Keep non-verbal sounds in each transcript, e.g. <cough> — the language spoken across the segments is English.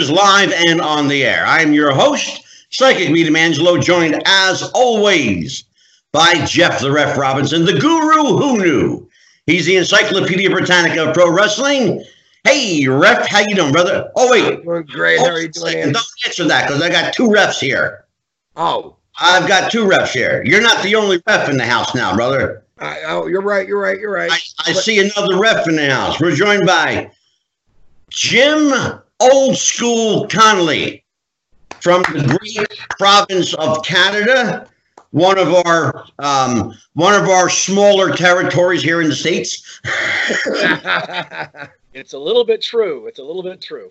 Wrestling with the Future is live and on the air. I'm your host, Psychic Medium Angelo, joined as always by Jeff the Ref Robinson, the guru who knew. He's the Encyclopedia Britannica of Pro Wrestling. Hey, Ref, how you doing, brother? Oh, wait. Doing great. How are you doing? Don't answer that because I got two refs here. Oh. I've got two refs here. You're not the only ref in the house now, brother. I, oh, you're right. You're right. You're right. I, I see another ref in the house. We're joined by Jim Old School Connolly from the great province of Canada, one of our um, one of our smaller territories here in the states. <laughs> it's a little bit true. It's a little bit true.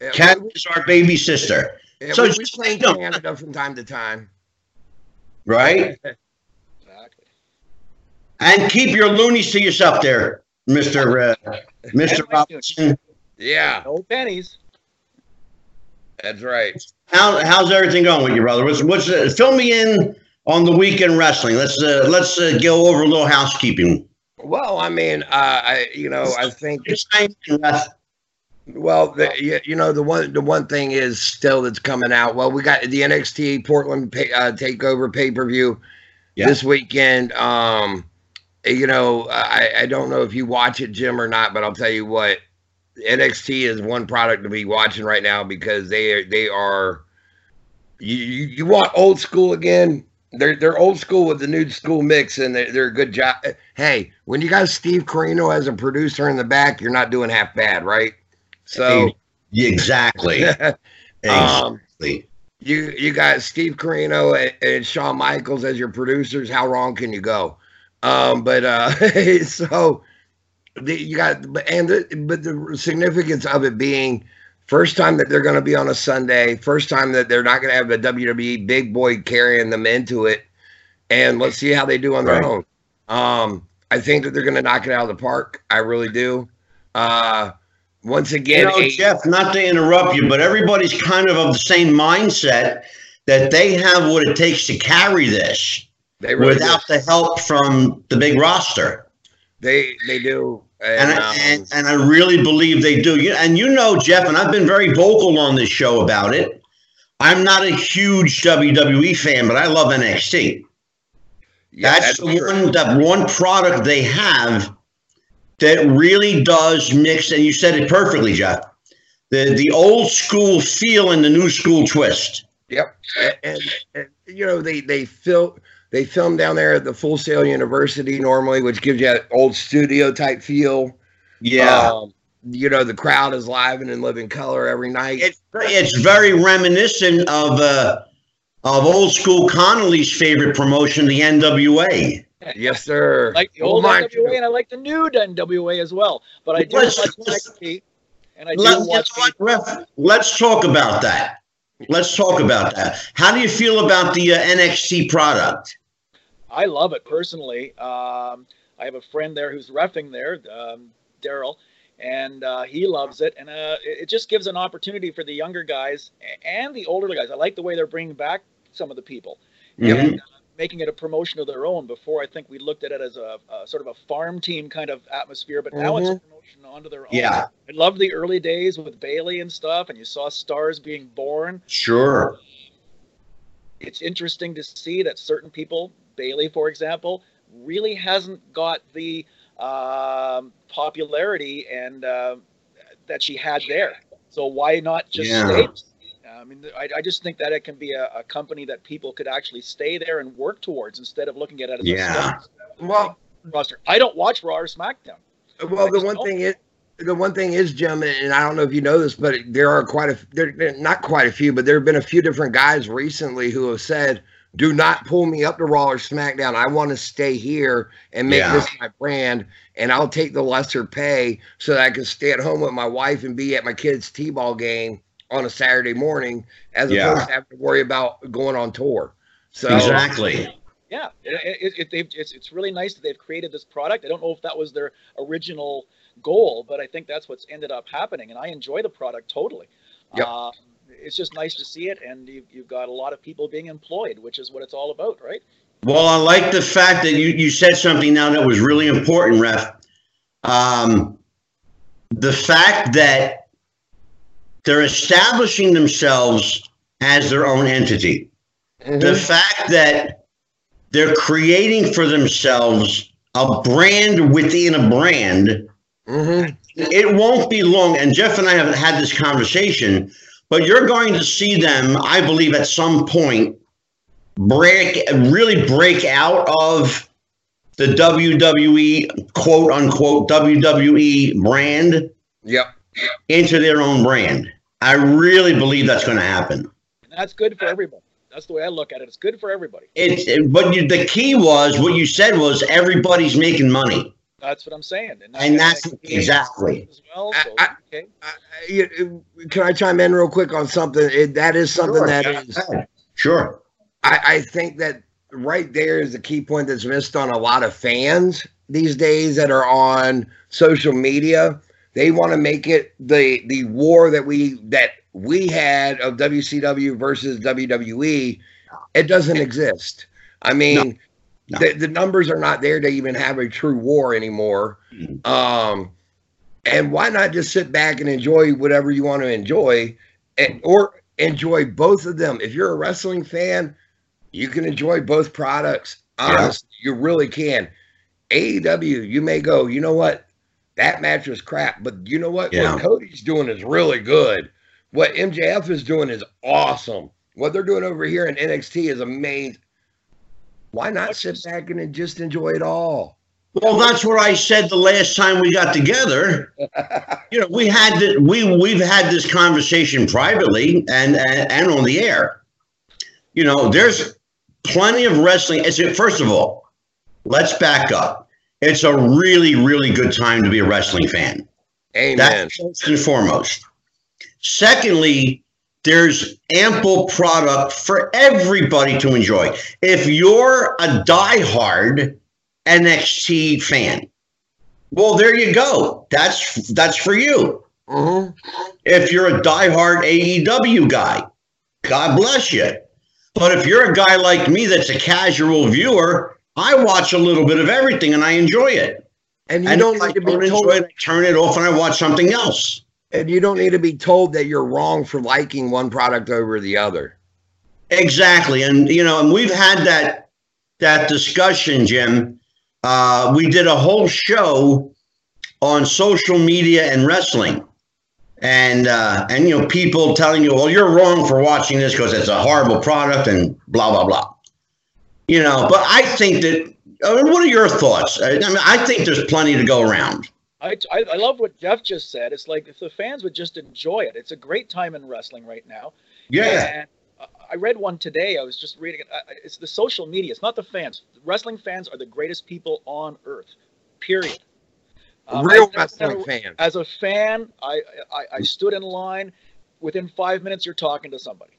Yeah, Canada is our baby sister. Yeah, so we, we play Canada from time to time, right? exactly. And keep your loonies <laughs> to yourself, there, Mister uh, Mister Robinson. Yeah. No pennies. That's right. How, how's everything going with you, brother? What's what's uh, fill me in on the weekend wrestling? Let's uh, let's uh, go over a little housekeeping. Well, I mean, uh, I you know I think. Well, the, you, you know the one the one thing is still that's coming out. Well, we got the NXT Portland pay, uh, Takeover pay per view yeah. this weekend. Um, you know, I, I don't know if you watch it, Jim, or not, but I'll tell you what NXT is one product to be watching right now because they are they are you you, you want old school again. They're they're old school with the new school mix, and they're, they're a good job. Hey, when you got Steve Corino as a producer in the back, you're not doing half bad, right? So exactly, <laughs> um, exactly. You you got Steve Corino and, and Shawn Michaels as your producers. How wrong can you go? Um, but uh, <laughs> so the, you got and the, but the significance of it being first time that they're going to be on a Sunday, first time that they're not going to have a WWE big boy carrying them into it, and let's see how they do on their right. own. Um, I think that they're going to knock it out of the park. I really do. Uh, once again, you know, Jeff, not to interrupt you, but everybody's kind of of the same mindset that they have what it takes to carry this really without do. the help from the big roster. They they do. And, and, I, um, and, and, I really believe they do. And you know, Jeff, and I've been very vocal on this show about it. I'm not a huge WWE fan, but I love NXT. Yeah, that's, that's the one that one product they have that really does mix, and you said it perfectly, Jeff. The the old school feel and the new school twist. Yep, and, and you know they they feel they film down there at the Full Sail University normally, which gives you that old studio type feel. Yeah. Um, you know, the crowd is live and in living color every night. It's, it's very reminiscent of uh, of old school Connolly's favorite promotion, the NWA. Yes, sir. I like the old NWA, you. and I like the new NWA as well. But I do let's, like NXT, and I do let, watch. Let's, let's talk about that. Let's talk about that. How do you feel about the uh, NXT product? I love it personally. Um, I have a friend there who's refing there, um, Daryl, and uh, he loves it. And uh, it just gives an opportunity for the younger guys and the older guys. I like the way they're bringing back some of the people mm-hmm. and uh, making it a promotion of their own. Before I think we looked at it as a, a sort of a farm team kind of atmosphere, but mm-hmm. now it's a mm-hmm. promotion onto their own. Yeah, I love the early days with Bayley and stuff, and you saw stars being born. Sure. It's interesting to see that certain people Bayley, for example, really hasn't got the um, popularity and uh, that she had there. So why not just yeah. stay? I mean, I, I, just think that it can be a, a, company that people could actually stay there and work towards instead of looking at it as yeah. a well roster. I don't watch Raw or SmackDown. Well, the one thing is, the one thing is, Jim, and I don't know if you know this, but there are quite a there not quite a few, but there have been a few different guys recently who have said, do not pull me up to Raw or SmackDown. I want to stay here and make yeah. this my brand, and I'll take the lesser pay so that I can stay at home with my wife and be at my kids' t-ball game on a Saturday morning, as yeah. opposed to having to worry about going on tour. So exactly. Yeah, it, it, it, it's it's really nice that they've created this product. I don't know if that was their original goal, but I think that's what's ended up happening, and I enjoy the product totally. Yeah. Uh, it's just nice to see it, and you've, you've got a lot of people being employed, which is what it's all about, right? Well, I like the fact that you, you said something now that was really important, Ref. Um, the fact that they're establishing themselves as their own entity. Mm-hmm. The fact that they're creating for themselves a brand within a brand, mm-hmm. it won't be long. And Jeff and I haven't had this conversation, but you're going to see them, I believe, at some point break really break out of the WWE quote unquote WWE brand. Yep. Into their own brand. I really believe that's going to happen. That's good for everybody. That's the way I look at it. It's good for everybody. It's it, but you, the key was what you said was everybody's making money. That's what I'm saying, and, and that's exactly. Well, so, I, okay. I, can I chime in real quick on something? It, that is something sure, that is sure. I, I think that right there is the key point that's missed on a lot of fans these days that are on social media. They want to make it the the war that we that we had of WCW versus WWE. It doesn't exist. I mean, no. The, the numbers are not there to even have a true war anymore. Mm-hmm. Um, and why not just sit back and enjoy whatever you want to enjoy, and, or enjoy both of them? If you're a wrestling fan, you can enjoy both products. Honestly, yeah. you really can. AEW, you may go, you know what? That match was crap, but you know what? Yeah. What Cody's doing is really good. What MJF is doing is awesome. What they're doing over here in NXT is amazing. Why not sit back and just enjoy it all? Well, that's what I said the last time we got together. <laughs> you know, we had the, we we've had this conversation privately and, and and on the air. You know, there's plenty of wrestling. It's first of all, let's back up. It's a really, really good time to be a wrestling fan. Amen. That's first and foremost. Secondly, there's ample product for everybody to enjoy. If you're a diehard NXT fan, well, there you go. That's that's for you. Mm-hmm. If you're a diehard AEW guy, God bless you. But if you're a guy like me that's a casual viewer, I watch a little bit of everything and I enjoy it. And you and don't like to be told it, turn it off and I watch something else. And you don't need to be told that you're wrong for liking one product over the other. Exactly. And you know, and we've had that that discussion, Jim. Uh, we did a whole show on social media and wrestling and uh, and you know people telling you, well, you're wrong for watching this because it's a horrible product and blah blah blah. You know, but I think that. I mean, what are your thoughts? I mean, I think there's plenty to go around. I, I, I love what Jeff just said. It's like if the fans would just enjoy it. It's a great time in wrestling right now. Yeah. And I read one today. I was just reading it. It's the social media. It's not the fans. Wrestling fans are the greatest people on earth. Period. Um, Real wrestling fan. As a fan, I, I, I stood in line. Within five minutes, you're talking to somebody.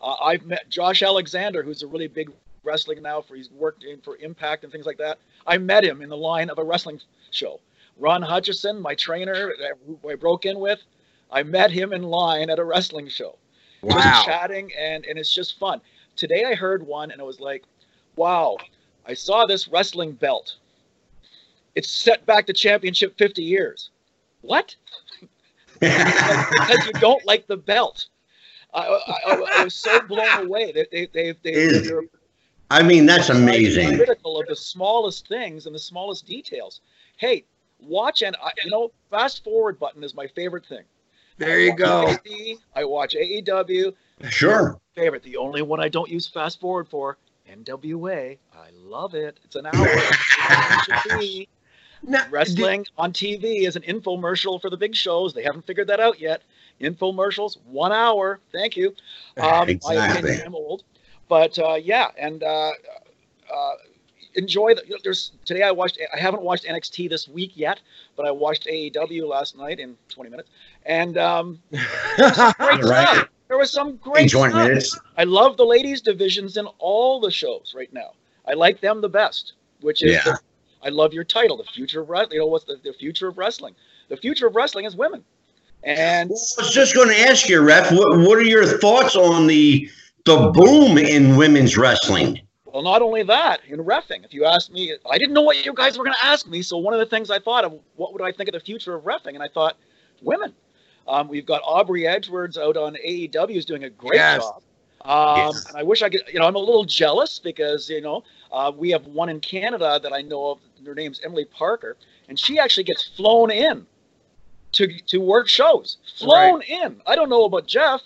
Uh, I've met Josh Alexander, who's a really big wrestling now. For he's worked in for Impact and things like that. I met him in the line of a wrestling show. Ron Hutchison, my trainer, who I broke in with, I met him in line at a wrestling show. Wow. Just chatting and and it's just fun. Today I heard one and it was like, wow, I saw this wrestling belt it's set back the championship 50 years. What? because <laughs> you don't like the belt. I, I, I was so blown away that they, they, they, Is, I mean, that's amazing. Critical of the smallest things and the smallest details. Hey, watch and you know, fast forward button is my favorite thing. There you go. AD, I watch AEW. Sure. Favorite. The only one I don't use fast forward for NWA. I love it. It's an hour. <laughs> Now, <laughs> Wrestling did, on TV is an infomercial for the big shows. They haven't figured that out yet. Infomercials, one hour. Thank you. <laughs> Um, exactly. My I'm old, but uh, yeah, and uh, uh, enjoy. The, you know, there's today. I watched. I haven't watched NXT this week yet, but I watched AEW last night in 20 minutes, and um, great <laughs> right. There was some great 20 stuff. minutes. I love the ladies divisions in all the shows right now. I like them the best, which is yeah. the, I love your title, the future of wrestling. You know what's the, the future of wrestling? The future of wrestling is women. And well, I was just going to ask you, Ref, what, what are your thoughts on the the boom in women's wrestling? Well, not only that, in refing. If you asked me, I didn't know what you guys were going to ask me. So one of the things I thought of, what would I think of the future of refing? And I thought, women. Um, we've got Aubrey Edwards out on AEW is doing a great yes. job. Um, yes. I wish I could, you know, I'm a little jealous because, you know, uh, we have one in Canada that I know of. Her name's Emily Parker, and she actually gets flown in to to work shows. Flown right. in. I don't know about Jeff.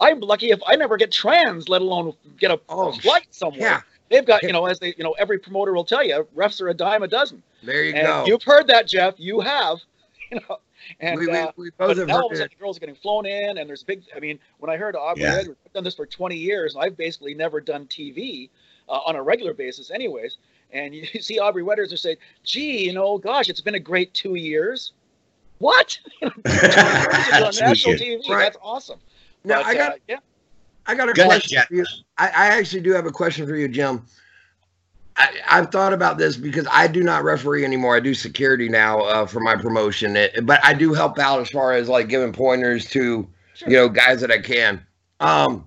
I'm lucky if I never get trans, let alone get a, oh, flight somewhere. Yeah. They've got, you know, as they, you know, every promoter will tell you, refs are a dime a dozen. There you and go. You've heard that, Jeff. You have. <laughs> You know, and we, we, uh, we both have now the girls are getting flown in, and there's big. I mean, when I heard Aubrey yeah. Edwards, I've done this for 20 years, and I've basically never done TV uh, on a regular basis, anyways. And <laughs> you see Aubrey Edwards and say, "Gee, you know, gosh, it's been a great two years." What? <laughs> on national TV. Right. That's awesome. Now but, I got, uh, yeah. I got a Go question ahead, for you. I, I actually do have a question for you, Jim. I, have thought about this because I do not referee anymore. I do security now uh, for my promotion, it, but I do help out as far as like giving pointers to sure. you know guys that I can. Um,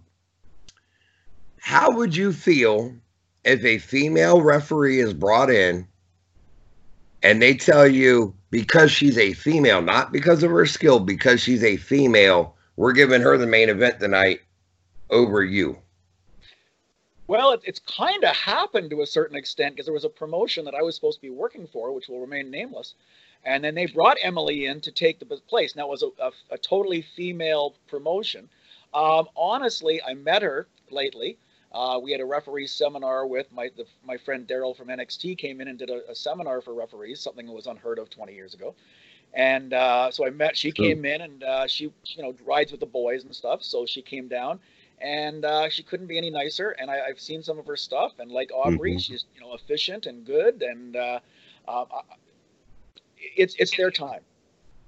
how would you feel if a female referee is brought in and they tell you because she's a female, not because of her skill, because she's a female, we're giving her the main event tonight over you? Well, it, it's kind of happened to a certain extent because there was a promotion that I was supposed to be working for, which will remain nameless. And then they brought Emily in to take the place. Now, it was a, a, a totally female promotion. Um, honestly, I met her lately. Uh, we had a referee seminar with my the, my friend Daryl from NXT came in and did a, a, seminar for referees, something that was unheard of 20 years ago. And uh, so I met. She came in and uh, she you know rides with the boys and stuff. So she came down and uh, she couldn't be any nicer. And I, have seen some of her stuff, and like Aubrey, mm-hmm. she's you know efficient and good, and uh, uh, it's it's their time.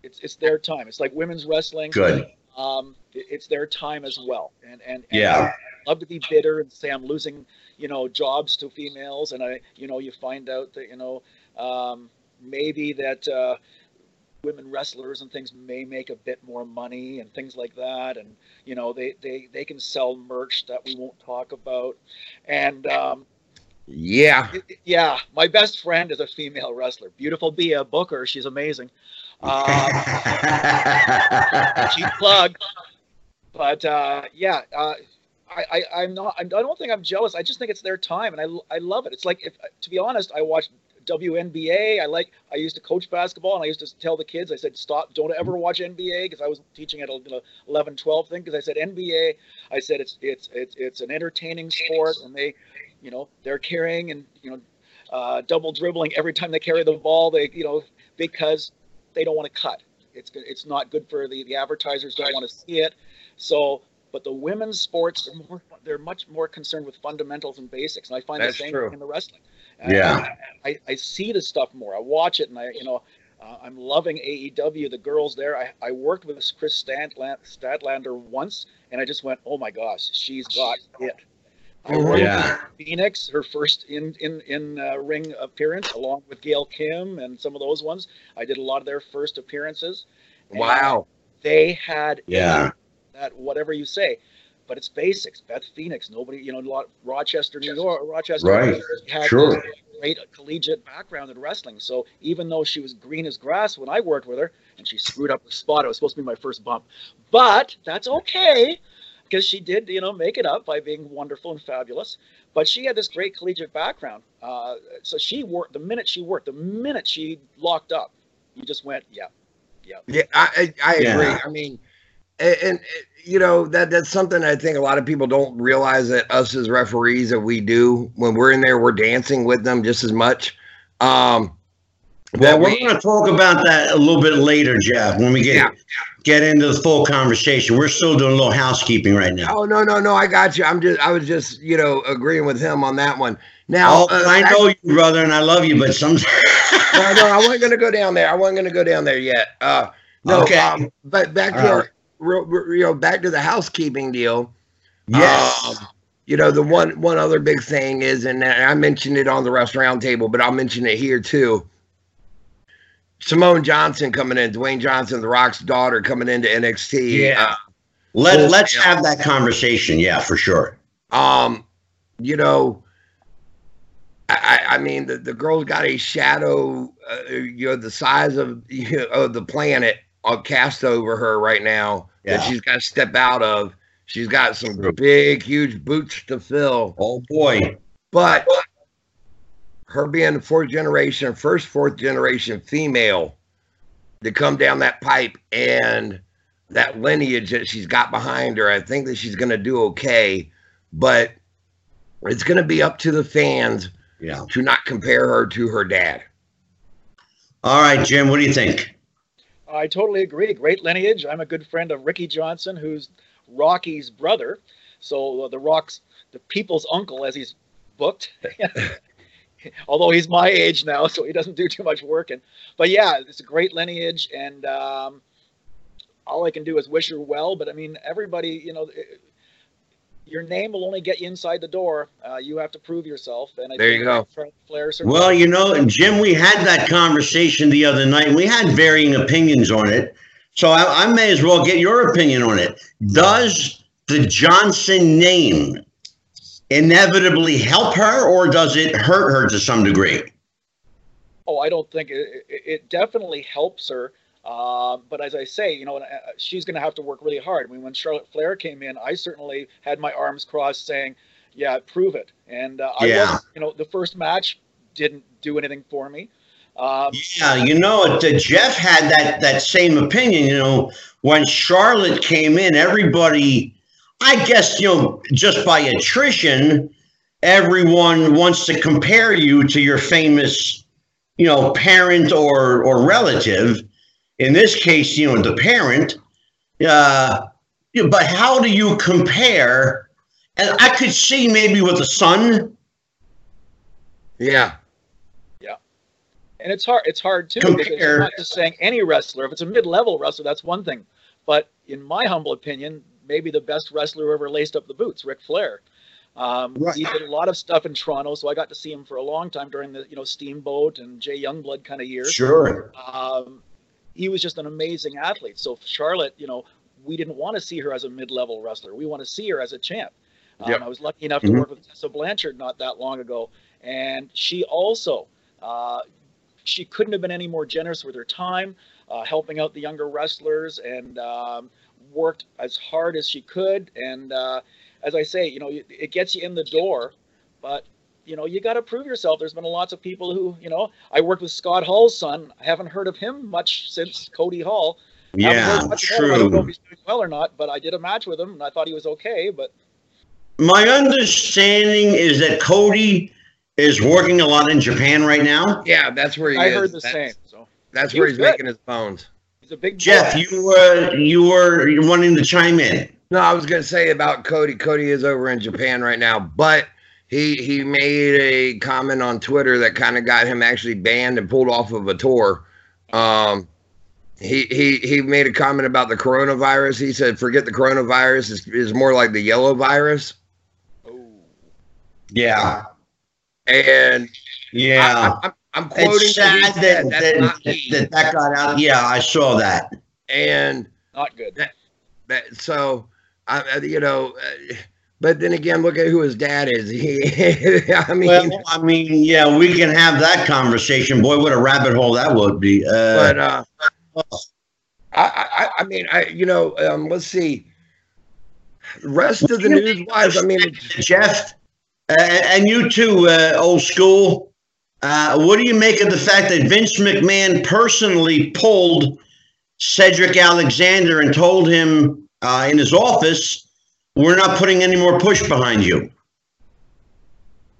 It's it's their time. It's like women's wrestling. Good. Um, it's their time as well. And and, and yeah, I love to be bitter and say I'm losing you know jobs to females, and I you know you find out that you know um, maybe that uh, women wrestlers and things may make a bit more money and things like that and you know they they they can sell merch that we won't talk about and um yeah it, yeah my best friend is a female wrestler beautiful Bia Booker she's amazing um, <laughs> cheap plug but uh yeah uh I, I, am not. I don't think I'm jealous. I just think it's their time, and I, I love it. It's like, if to be honest, I watched WNBA. I like. I used to coach basketball, and I used to tell the kids. I said, "Stop! Don't ever watch NBA," because I was teaching at a you know, 11, 12 thing. Because I said NBA. I said it's it's it's it's an entertaining sport, and they, you know, they're carrying and you know, uh, double dribbling every time they carry the ball. They you know because they don't want to cut. It's it's not good for the the advertisers. Don't want to see it. So but the women's sports are more they're much more concerned with fundamentals and basics and i find That's the same true. in the wrestling yeah. I, I see the stuff more. I watch it and I, you know, uh, I'm loving AEW. The girls there. I, I worked with Kris Statlander once, and I just went, "Oh my gosh, she's got it." I worked yeah. with Phoenix, her first in in in uh, ring appearance, along with Gail Kim and some of those ones. I did a lot of their first appearances. Wow. They had yeah that whatever you say but it's basics. Beth Phoenix, nobody, you know, Rochester, New York, Rochester, right? Had sure. Great collegiate background in wrestling. So even though she was green as grass when I worked with her, and she screwed up the spot, it was supposed to be my first bump, but that's okay because she did, you know, make it up by being wonderful and fabulous. But she had this great collegiate background. Uh, so she worked the minute she worked, the minute she locked up, you just went, yeah, yeah. Yeah, I I, I agree. I mean and, and, you know that that's something I think a lot of people don't realize that us as referees that we do when we're in there, we're dancing with them just as much. Um, well, we're going to talk about that a little bit later, Jeff. When we get yeah. get into the full conversation, we're still doing a little housekeeping right now. Oh no, no, no! I got you. I'm just, I was just, you know, agreeing with him on that one. Now, oh, uh, I know I, you, brother, and I love you, but sometimes. no, no, I wasn't going to go down there. I wasn't going to go down there yet. Uh, no, okay. Um, but back to you know, back to the housekeeping deal. Yes. Um, you know, the one one other big thing is, and I mentioned it on the rest roundtable, but I'll mention it here too. Simone Johnson coming in, Dwayne Johnson, The Rock's daughter, coming into NXT. Yeah. Uh, Let Let's have that conversation. Yeah, for sure. Um, you know, I, I mean, the, the girl's got a shadow, uh, you know, the size of you <laughs> know, of the planet uh, cast over her right now yeah. that she's got to step out of. She's got some big, huge boots to fill. Oh boy! But her being the fourth generation, first fourth generation female to come down that pipe and that lineage that she's got behind her, I think that she's going to do okay. But it's going to be up to the fans yeah. to not compare her to her dad. All right, Jim, what do you think? I totally agree. Great lineage. I'm a good friend of Ricky Johnson, who's Rocky's brother. So uh, the Rock's the people's uncle, as he's booked. <laughs> Although he's my age now, so he doesn't do too much working. But yeah, it's a great lineage, and um, all I can do is wish her well. But I mean, everybody, you know, your name will only get you inside the door. Uh, you have to prove yourself. And I there you go. well, you know, and Jim, we had that conversation the other night. We had varying opinions on it. So I, I may as well get your opinion on it. Does the Johnson name inevitably help her or does it hurt her to some degree? Oh, I don't think it, it definitely helps her. Uh, but as I say, you know, uh, she's going to have to work really hard. I mean, when Charlotte Flair came in, I certainly had my arms crossed, saying, "Yeah, prove it." And uh, yeah. I was, you know, the first match didn't do anything for me. Um, yeah, you know, Jeff had that that same opinion. You know, when Charlotte came in, everybody, I guess, you know, just by attrition, everyone wants to compare you to your famous, you know, parent or or relative in this case, you know, the parent. Uh, but how do you compare? And I could see maybe with the son. Yeah. Yeah. And it's hard. It's hard too. Compare. I'm not just saying any wrestler. If it's a mid-level wrestler, that's one thing. But in my humble opinion, maybe the best wrestler who ever laced up the boots, Ric Flair. Um, right. He did a lot of stuff in Toronto, so I got to see him for a long time during the you know Steamboat and Jay Youngblood kind of years. Sure. Um, he was just an amazing athlete. So Charlotte, you know, we didn't want to see her as a mid-level wrestler. We want to see her as a champ. Um, yep. I was lucky enough to mm-hmm. work with Tessa Blanchard not that long ago, and she also uh, she couldn't have been any more generous with her time, uh, helping out the younger wrestlers, and um, worked as hard as she could. And uh, as I say, you know, it gets you in the door, but you know, you got to prove yourself. There's been a lots of people who, you know, I worked with Scott Hall's son. I haven't heard of him much since Cody Hall. Yeah, true. I don't know if he's doing well or not, but I did a match with him and I thought he was okay. But my understanding is that Cody is working a lot in Japan right now. Yeah, that's where he is. I is. heard the that's, same. So that's he where he's good. making his bones. He's a big Jeff. Boy. You were you were wanting to chime in. No, I was going to say about Cody. Cody is over in Japan right now, but he he made a comment on Twitter that kind of got him actually banned and pulled off of a tour. Um, he he he made a comment about the coronavirus. He said, "Forget the coronavirus. It's, it's more like the yellow virus." Oh, yeah, and yeah, I, am quoting it's sad that that, that, that, that got out. Yeah, I saw that, and not good. That, that so I you know. Uh, but then again, look at who his dad is. <laughs> He, I mean, well, I mean, yeah, we can have that conversation. Boy, what a rabbit hole that would be. Uh, but uh, I, I, I mean, I, you know, um, let's see. Rest of the news wise, I mean, Jeff, uh, and you too, uh, old school. Uh, what do you make of the fact that Vince McMahon personally pulled Cedric Alexander and told him uh, in his office? We're not putting any more push behind you.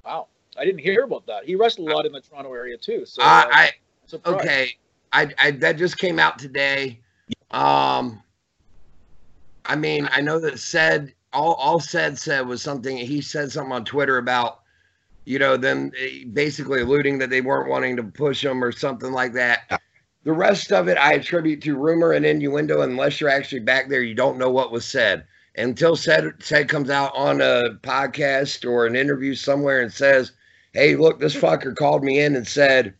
Wow, I didn't hear about that. He wrestled a lot in the Toronto area too. So uh, I okay, I, I that just came out today. Um, I mean, I know that said all all said said was something he said something on Twitter about you know them basically alluding that they weren't wanting to push him or something like that. The rest of it I attribute to rumor and innuendo. Unless you're actually back there, you don't know what was said until said said comes out on a podcast or an interview somewhere and says, "Hey, look, this fucker called me in and said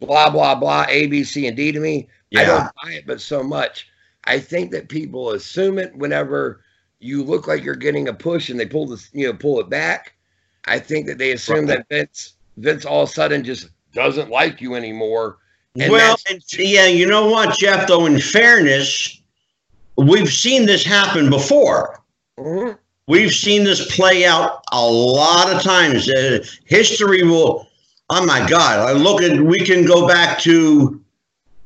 blah blah blah A B C and D to me." Yeah. I don't buy it, but so much. I think that people assume it whenever you look like you're getting a push and they pull this, you know, pull it back. I think that they assume right. that Vince Vince all of a sudden just doesn't like you anymore And well, yeah, you know what, Jeff? Though, in fairness, we've seen this happen before. Mm-hmm. We've seen this play out a lot of times. Uh, history will. Oh my God! I look at. We can go back to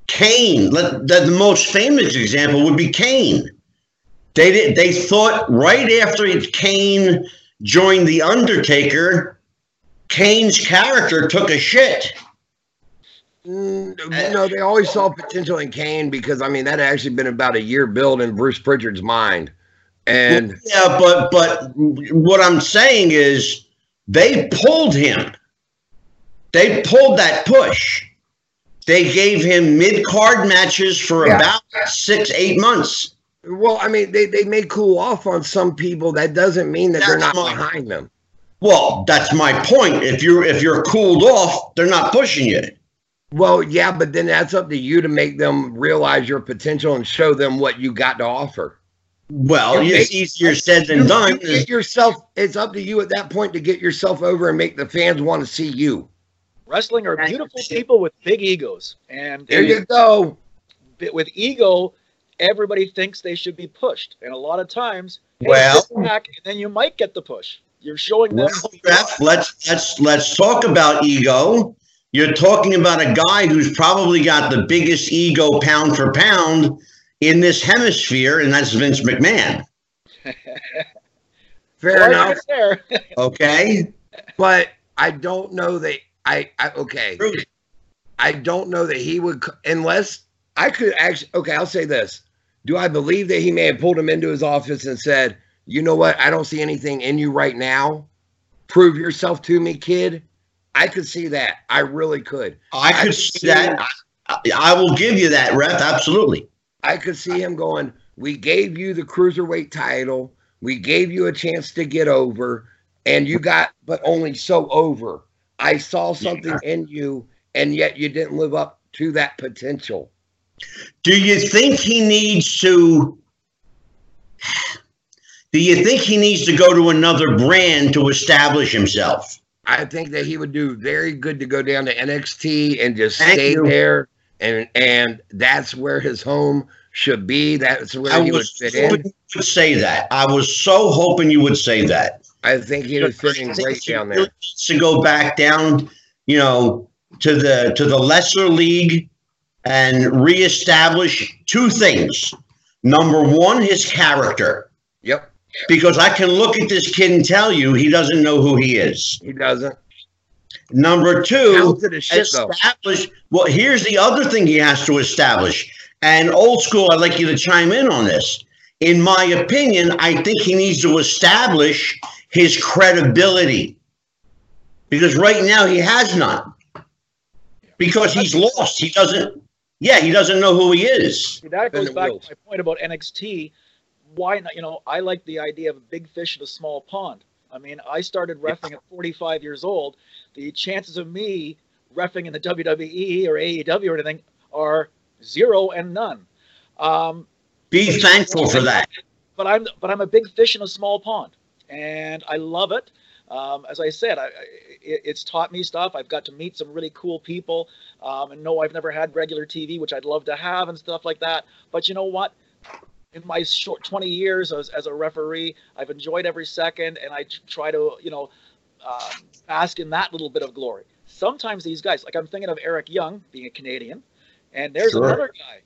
Kane. Let, the, the most famous example would be Kane. They did. They thought right after Kane joined the Undertaker, Kane's character took a shit. Mm, no, they always saw potential in Kane because I mean that had actually been about a year build in Bruce Prichard's mind. And yeah, but but what I'm saying is they pulled him. They pulled that push. They gave him mid card matches for yeah. about six, eight months. Well, I mean, they, they may cool off on some people. That doesn't mean that that's they're not my, behind them. Well, that's my point. If you're if you're cooled off, they're not pushing you. Well, yeah, but then that's up to you to make them realize your potential and show them what you got to offer. Well, it's easier said than done. get yourself. It's up to you at that point to get yourself over and make the fans want to see you. Wrestling are beautiful people with big egos, and there you go. With ego, everybody thinks they should be pushed, and a lot of times, well, back, and then you might get the push. You're showing them. Well, let's let's let's talk about ego. You're talking about a guy who's probably got the biggest ego pound for pound in this hemisphere, and that's Vince McMahon. <laughs> Fair enough. <laughs> okay, but I don't know that I, I okay. I don't know that he would unless I could actually. Okay, I'll say this: Do I believe that he may have pulled him into his office and said, "You know what? I don't see anything in you right now. Prove yourself to me, kid." I could see that. I really could. I could, I could see, see that. I, I will give you that, ref. Absolutely. I could see him going. We gave you the cruiserweight title. We gave you a chance to get over, and you got, but only so over. I saw something yeah. in you, and yet you didn't live up to that potential. Do you think he needs to? Do you think he needs to go to another brand to establish himself? I think that he would do very good to go down to NXT and just Thank stay you. there, and and that's where his home should be. That's where I he would fit in. You say that. I was so hoping you would say that. I think he would fit in great down there. To go back down, you know, to the to the lesser league and reestablish two things. Number one, his character. Yep. Because I can look at this kid and tell you he doesn't know who he is. He doesn't. Number two, shit, establish. Though. Well, here's the other thing he has to establish. And old school, I'd like you to chime in on this. In my opinion, I think he needs to establish his credibility because right now he has none because he's lost. He doesn't. Yeah, he doesn't know who he is. That goes back to my point about NXT. Why not? You know, I like the idea of a big fish in a small pond. I mean, I started refing at 45 years old. The chances of me refing in the WWE or AEW or anything are zero and none. Um, Be thankful for that. But I'm but I'm a big fish in a small pond, and I love it. Um, as I said, I, it, it's taught me stuff. I've got to meet some really cool people. Um, and no, I've never had regular TV, which I'd love to have and stuff like that. But you know what? In my short 20 years as, as a referee, I've enjoyed every second, and I try to, you know, uh, bask in that little bit of glory. Sometimes these guys, like I'm thinking of Eric Young being a Canadian, and there's sure. another guy.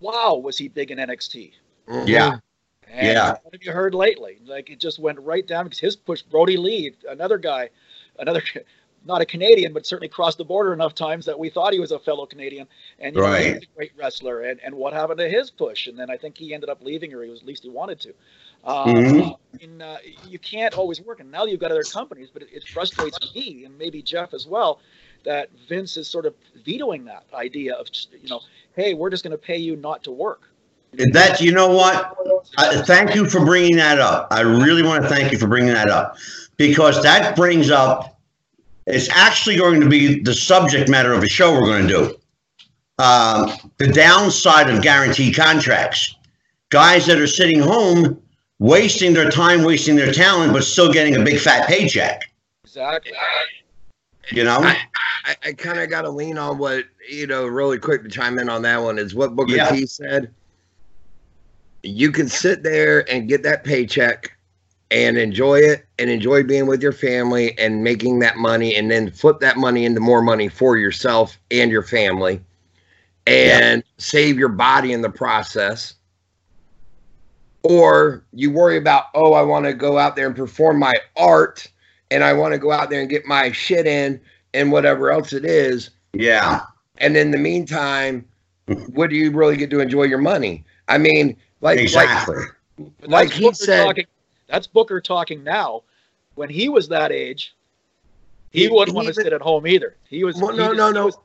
Wow, was he big in NXT? Mm-hmm. Yeah. And yeah. What have you heard lately? Like it just went right down because his push, Brody Lee, another guy, another <laughs> not a Canadian, but certainly crossed the border enough times that we thought he was a fellow Canadian. And you right. know, a great wrestler. And, and what happened to his push? And then I think he ended up leaving, or he was at least he wanted to. Uh, mm-hmm. I mean, uh, you can't always work. And now you've got other companies, but it, it frustrates me and maybe Jeff as well that Vince is sort of vetoing that idea of, you know, hey, we're just going to pay you not to work. That you know what? I, thank you for bringing that up. I really want to thank you for bringing that up because that brings up. It's actually going to be the subject matter of a show we're going to do. Um, the downside of guaranteed contracts. Guys that are sitting home, wasting their time, wasting their talent, but still getting a big fat paycheck. Exactly. You know, I, I, I kind of got to lean on what you know. Really quick to chime in on that one is what Booker yeah. T said. You can sit there and get that paycheck and enjoy it and enjoy being with your family and making that money and then flip that money into more money for yourself and your family and yeah. save your body in the process. Or you worry about oh i want to go out there and perform my art and i want to go out there and get my shit in and whatever else it is. Yeah. And in the meantime what do you really get to enjoy your money? I mean like exactly. like, like he said talking, that's booker talking now when he was that age he, he wouldn't want to sit at home either he was well, no just, no no was,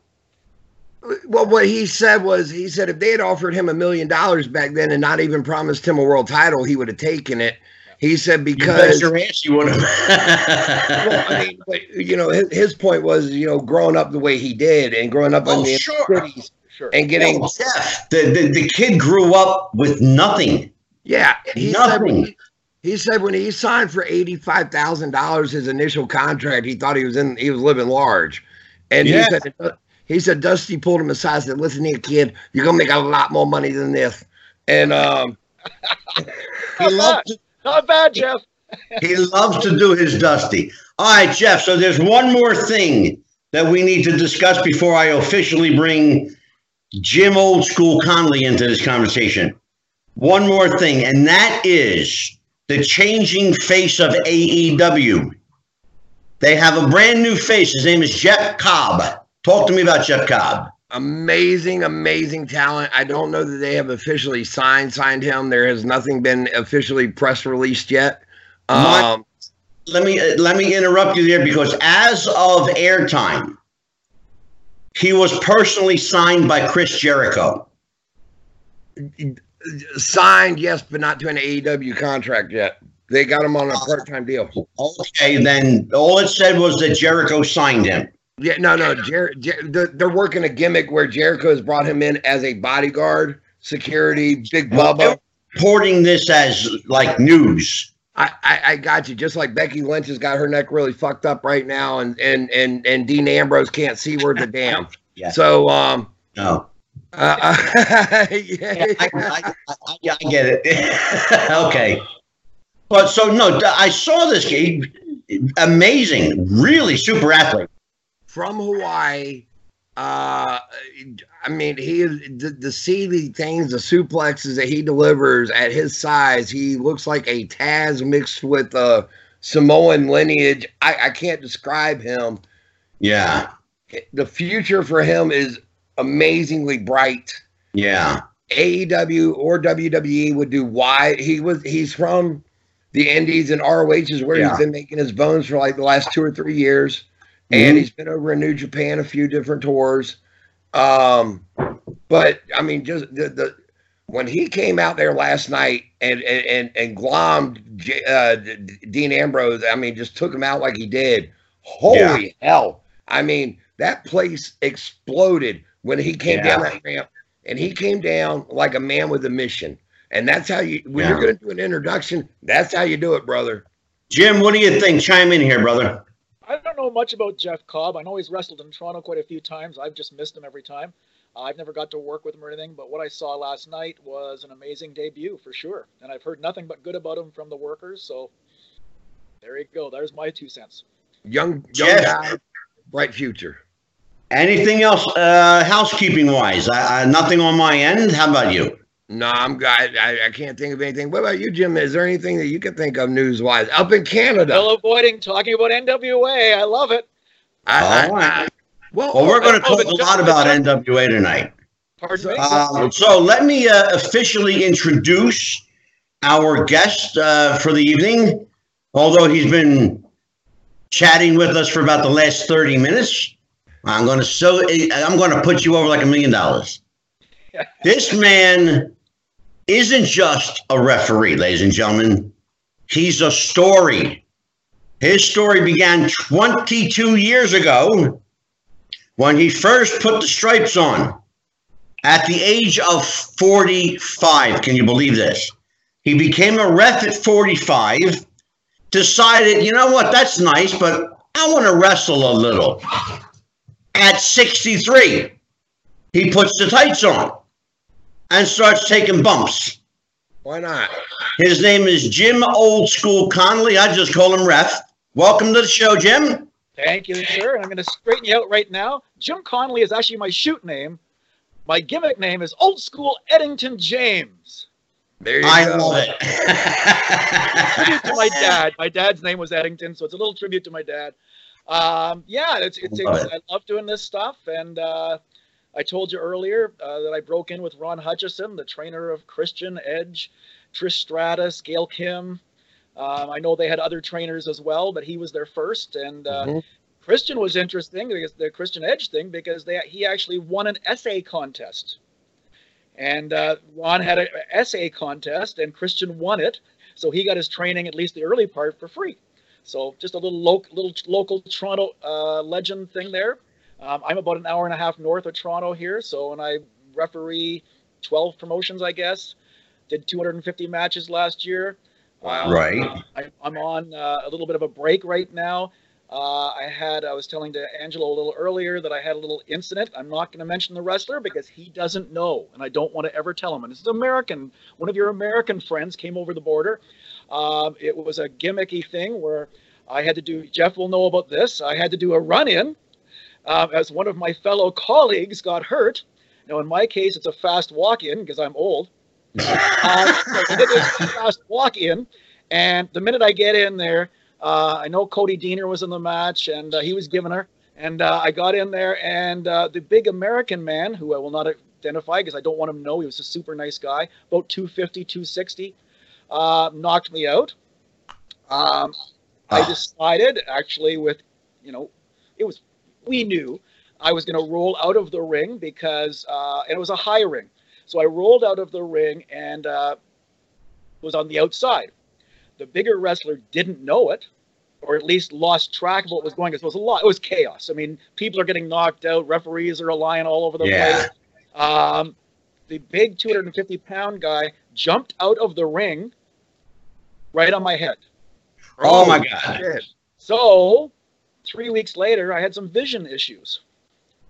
well, what he said was he said if they had offered him a million dollars back then and not even promised him a world title, he would have taken it. He said because you your ass, you would have. well, I mean, but, you know, his, his, point was, you know, growing up the way he did and growing up oh, in the sure. cities sure. and getting well, yeah. the, the the kid grew up with nothing. Yeah, he nothing. Said he, said when he signed for eighty five thousand dollars his initial contract, he thought he was in he was living large, and yeah. he said he said Dusty pulled him aside and said, Listen here, kid, you're gonna make a lot more money than this. And um he loves to, not bad, Jeff. <laughs> he loves to do his Dusty. All right, Jeff. So there's one more thing that we need to discuss before I officially bring Jim Old School Conley into this conversation. One more thing, and that is the changing face of AEW. They have a brand new face. His name is Jeff Cobb. Talk to me about Jeff Cobb. Amazing, amazing talent. I don't know that they have officially signed signed him. There has nothing been officially press released yet. Um, let me let me interrupt you there because as of airtime, he was personally signed by Chris Jericho. Signed, yes, but not to an AEW contract yet. They got him on a part time deal. Okay, then all it said was that Jericho signed him. Yeah, no, no. Jer- Jer- they're working a gimmick where Jericho has brought him in as a bodyguard, security, big bubba. Reporting this as like news. I, I, I, got you. Just like Becky Lynch has got her neck really fucked up right now, and and and and Dean Ambrose can't see where the damn. <laughs> yeah. So um. No. Uh, uh, <laughs> yeah, I, I, I, I, get it. <laughs> okay. But so no, I saw this game. Amazing, really super athlete from Hawaii. Uh, I mean, he the, the see things, the suplexes that he delivers at his size. He looks like a Taz mixed with a Samoan lineage. I, I can't describe him. Yeah, the future for him is amazingly bright. Yeah, AEW or WWE would do why He was he's from the Indies and ROH is where yeah. he's been making his bones for like the last two or three years and mm-hmm. he's been over in New Japan a few different tours. Um, but I mean, just the, the when he came out there last night and and and glommed uh, Dean Ambrose, I mean, just took him out like he did. Holy yeah. hell! I mean, that place exploded when he came yeah. down that ramp, and he came down like a man with a mission. And that's how you when yeah. you're going to do an introduction. That's how you do it, brother. Jim, what do you think? Chime in here, brother. I don't know much about Jeff Cobb. I know he's wrestled in Toronto quite a few times. I've just missed him every time. Uh, I've never got to work with him or anything, but what I saw last night was an amazing debut for sure. And I've heard nothing but good about him from the workers. So there you go. There's my two cents. Young, young guy, bright future. Anything else, uh, housekeeping wise? i nothing on my end. How about you? No, I'm I, I can't think of anything. What about you, Jim? Is there anything that you can think of news wise up in Canada? Still avoiding talking about NWA. I love it. I, I, well, well, we're going to talk a lot about NWA tonight. Pardon? Uh, so let me uh, officially introduce our guest uh, for the evening. Although he's been chatting with us for about the last 30 minutes, I'm going to so I'm going to put you over like a million dollars. <laughs> This man isn't just a referee, ladies and gentlemen. He's a story. His story began 22 years ago when he first put the stripes on at the age of 45. Can you believe this? He became a ref at 45, decided, you know what, that's nice, but I want to wrestle a little. At 63, he puts the tights on and starts taking bumps. Why not? His name is Jim Old School Connolly. I just call him Ref. Welcome to the show, Jim. Thank you, sir. I'm going to straighten you out right now. Jim Connolly is actually my shoot name. My gimmick name is Old School Eddington James. There you go. I go. love it. tribute to my <laughs> dad. My dad's name was Eddington, so it's a little tribute to my dad. Um, yeah, it's, it's, it's. I love doing this stuff, and uh, I told you earlier uh, that I broke in with Ron Hutchison, the trainer of Christian Edge, Trish Stratus, Gail Kim. Um, I know they had other trainers as well, but he was their first, and uh, Mhm. Christian was interesting because the Christian Edge thing because they he actually won an essay contest, and uh, Ron had an essay contest and Christian won it, so he got his training at least the early part for free. So just a little local little local Toronto uh, legend thing there. Um, I'm about an hour and a half north of Toronto here, so when I referee 12 promotions, I guess, did 250 matches last year. Wow. right. I, I'm on uh, a little bit of a break right now. Uh, I had, I was telling to Angelo a little earlier that I had a little incident. I'm not going to mention the wrestler because he doesn't know, and I don't want to ever tell him. And this is American. One of your American friends came over the border. Um, it was a gimmicky thing where I had to do, Jeff will know about this. I had to do a run in um, as one of my fellow colleagues got hurt. Now, in my case, it's a fast walk in because I'm old. Uh, <laughs> so fast walk in, and the minute I get in there, uh, I know Cody Deaner was in the match, and uh, he was giving her. And uh, I got in there, and uh, the big American man, who I will not identify because I don't want him to know, he was a super nice guy, about 250, 260, uh, knocked me out. Um, I Ah. decided, actually, with, you know, it was, we knew I was going to roll out of the ring because, uh, and it was a high ring. So I rolled out of the ring and uh, was on the outside. The bigger wrestler didn't know it, or at least lost track of what was going on. It was a lot. It was chaos. I mean, people are getting knocked out. Referees are lying all over the Yeah. place. Um, the big 250 pound guy jumped out of the ring right on my head. Oh my God. So, three weeks later, I had some vision issues.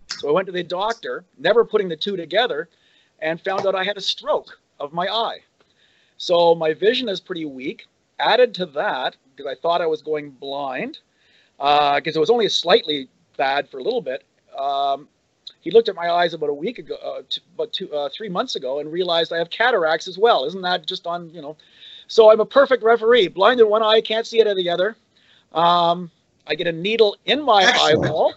So I went to the doctor, never putting the two together, and found out I had a stroke of my eye. So my vision is pretty weak. Added to that, because I thought I was going blind, because it was only slightly bad for a little bit. Um, he looked at my eyes about a week ago, uh, t- about two, uh, three months ago, and realized I have cataracts as well. Isn't that just on, you know? So I'm a perfect referee. Blind in one eye, can't see it of the other. Um, I get a needle in my Excellent. eyeball.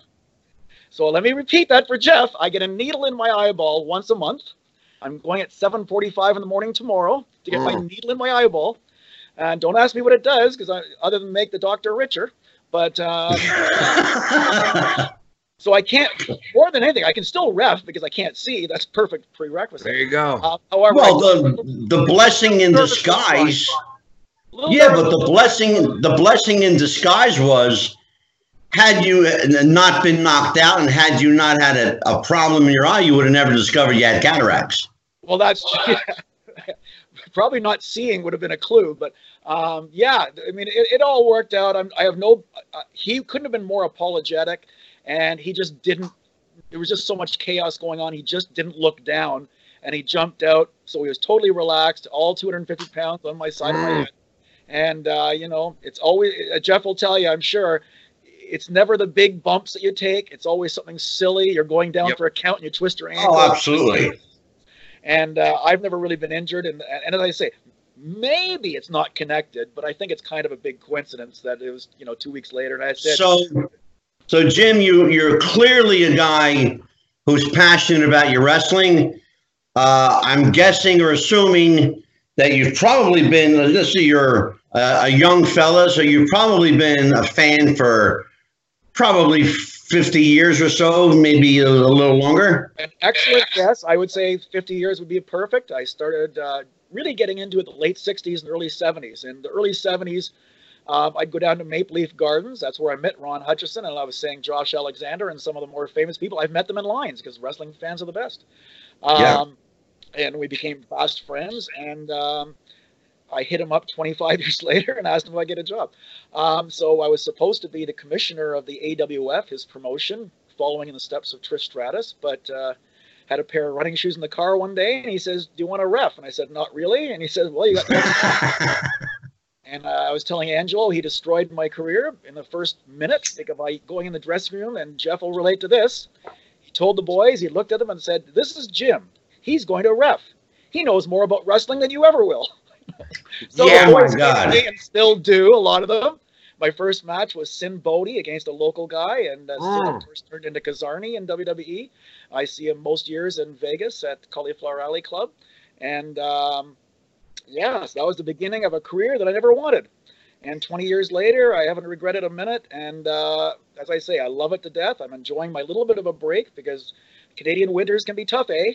So let me repeat that for Jeff. I get a needle in my eyeball once a month. I'm going at 7:45 in the morning tomorrow to get my Mm. needle in my eyeball. And don't ask me what it does, because other than make the doctor richer. But um, <laughs> so I can't. More than anything, I can still ref because I can't see. That's perfect prerequisite. There you go. Uh, however, well, the the blessing in disguise. Yeah, but the blessing the blessing in disguise was had you not been knocked out and had you not had a, a problem in your eye, you would have never discovered you had cataracts. Well, that's <laughs> probably not seeing would have been a clue, but um, yeah, I mean, it, it all worked out. I'm, I have no. Uh, he couldn't have been more apologetic, and he just didn't. There was just so much chaos going on. He just didn't look down, and he jumped out. So he was totally relaxed, all 250 pounds on my side of my Mm. head, and uh, you know, it's always uh, Jeff will tell you, I'm sure. It's never the big bumps that you take. It's always something silly. You're going down Yep. for a count and you twist your ankle. Oh, absolutely. And uh, I've never really been injured. And, and as I say, maybe it's not connected, but I think it's kind of a big coincidence that it was, you know, two weeks later. And I said, So, so Jim, you you're clearly a guy who's passionate about your wrestling. Uh, I'm guessing or assuming that you've probably been. Let's see, you're uh, a young fella, so you've probably been a fan for probably 50 years or so, maybe a, a little longer. an excellent guess. I would say 50 years would be perfect. I started uh, really getting into it the late 60s and early 70s. In the early 70s, um, I'd go down to Maple Leaf Gardens. That's where I met Ron Hutchison, and I was saying Josh Alexander and some of the more famous people. I've met them in lines because wrestling fans are the best. Um, Yeah. And we became fast friends. And um, I hit him up 25 <laughs> years later and asked him if I get a job. Um, so I was supposed to be the commissioner of the AWF, his promotion, following in the steps of Trish Stratus, but uh, had a pair of running shoes in the car one day, and he says, "Do you want a ref?" And I said, "Not really." And he says, "Well, you got." <laughs> and uh, I was telling Angelo he destroyed my career in the first minute. Think of I going in the dressing room, and Jeff will relate to this. He told the boys, he looked at them and said, "This is Jim. He's going to ref. He knows more about wrestling than you ever will." <laughs> so yeah, my God. And still do a lot of them. My first match was Sinn Bodhi against a local guy, and uh, mm. first turned into Kizarny in WWE. I see him most years in Vegas at Cauliflower Alley Club, and um, yes, that was the beginning of a career that I never wanted. And 20 years later, I haven't regretted a minute. And uh, as I say, I love it to death. I'm enjoying my little bit of a break because Canadian winters can be tough, eh?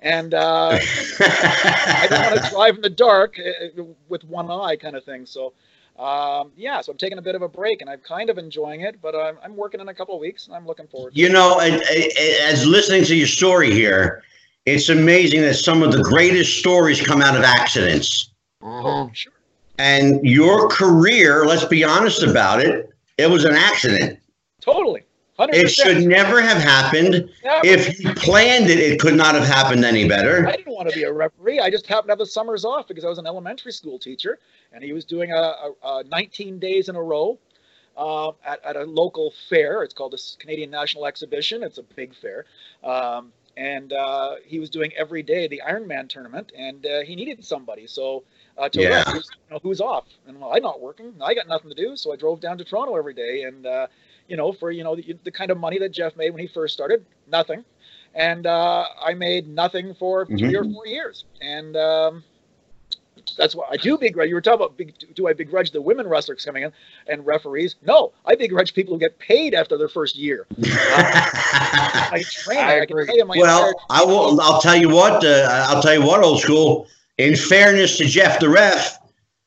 And uh, <laughs> I don't want to drive in the dark uh, with one eye, kind of thing. So um, yeah, so I'm taking a bit of a break, and I'm kind of enjoying it. But I'm, I'm working in a couple of weeks, and I'm looking forward. you know, and as listening to your story here, it's amazing that some of the greatest stories come out of accidents. Sure. And your career, let's be honest about it, it was an accident. Totally. 100%. It should never have happened. Never. If you planned it, it could not have happened any better. I didn't want to be a referee. I just happened to have the summers off because I was an elementary school teacher, and he was doing a, a, a 19 days in a row uh, at, at, a local fair. It's called the Canadian National Exhibition. It's a big fair. Um, and uh, he was doing every day the Ironman tournament, and uh, he needed somebody. So uh, to yeah. who's, you know, who's off, and well, I'm not working. I got nothing to do, so I drove down to Toronto every day, and uh, you know, for you know the, the, kind of money that Jeff made when he first started, nothing, and uh, I made nothing for mm-hmm. three or four years, and um, that's why I do begrudge. You were talking about do I begrudge the women wrestlers coming in and referees? No, I begrudge people who get paid after their first year. Uh, <laughs> I train. I, I can tell you my well, I will. I'll tell you what. Uh, I'll tell you what. Old school. In fairness to Jeff the ref,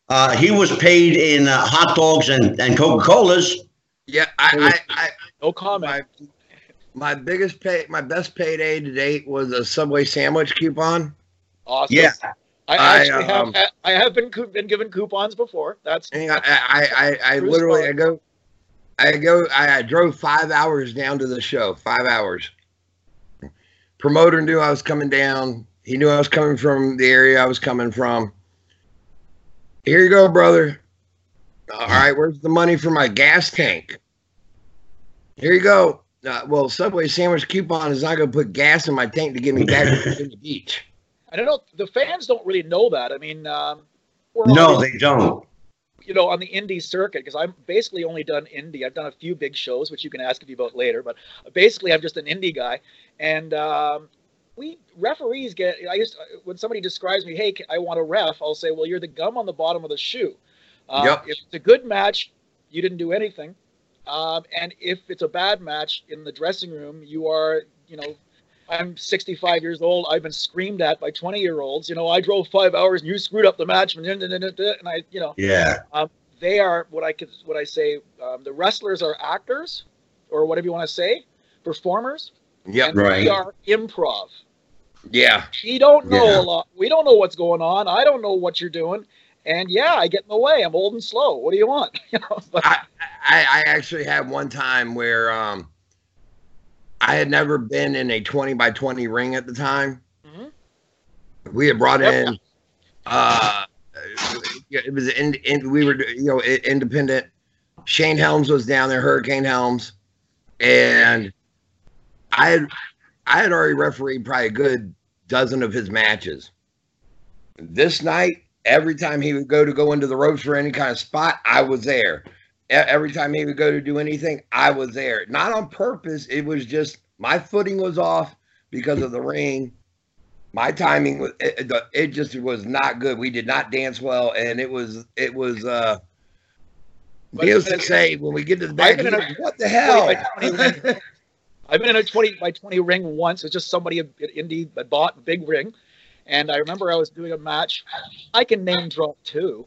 uh, he was paid in uh, hot dogs and, and Coca Colas yeah, I, I, I no comment. My, my biggest pay, my best payday to date was a Subway sandwich coupon. Awesome. Yeah. I actually I, um, have I have been been given coupons before. That's I I I, I literally I go I go I, drove five hours down to the show. Five hours. Promoter knew I was coming down. He knew I was coming from the area I was coming from. Here you go, brother. All right, where's the money for my gas tank? Here you go. Uh, well, Subway sandwich coupon is not going to put gas in my tank to get me back to the beach. I don't know. The fans don't really know that. I mean, um, no, they don't. You know, on the indie circuit, because I'm basically only done indie. I've done a few big shows, which you can ask me about later. But basically, I'm just an indie guy, and um, we referees get. I used to, when somebody describes me, hey, I want a ref. I'll say, well, you're the gum on the bottom of the shoe. Uh, yep. If it's a good match, you didn't do anything. Um, and if it's a bad match in the dressing room, you are, you know, I'm 65 years old. I've been screamed at by 20 year olds. You know, I drove five hours and you screwed up the match. And, I, you know, yeah. Um, they are what I could, what I say. Um, the wrestlers are actors, or whatever you want to say, performers. Yeah, right. We are improv. Yeah. We don't know yeah. a lot. We don't know what's going on. I don't know what you're doing. And yeah, I get in the way. I'm old and slow. What do you want? <laughs> you know, but, I, I, I actually had one time where um, I had never been in a 20 by 20 ring at the time. Mm-hmm. We had brought in, uh, it was in, in, we were, you know, independent. Shane Helms was down there, Hurricane Helms. And I had, I had already refereed probably a good dozen of his matches. This night, every time he would go to go into the ropes for any kind of spot, I was there. Every time he would go to do anything, I was there. Not on purpose. It was just my footing was off because of the ring. My timing was it, it just was not good. We did not dance well, and it was it was uh needless to say when we get to the back, a, what the hell? I've been in a 20 by 20 ring once. It's just somebody at Indy that bought a big ring and I remember I was doing a match. I can name drop too.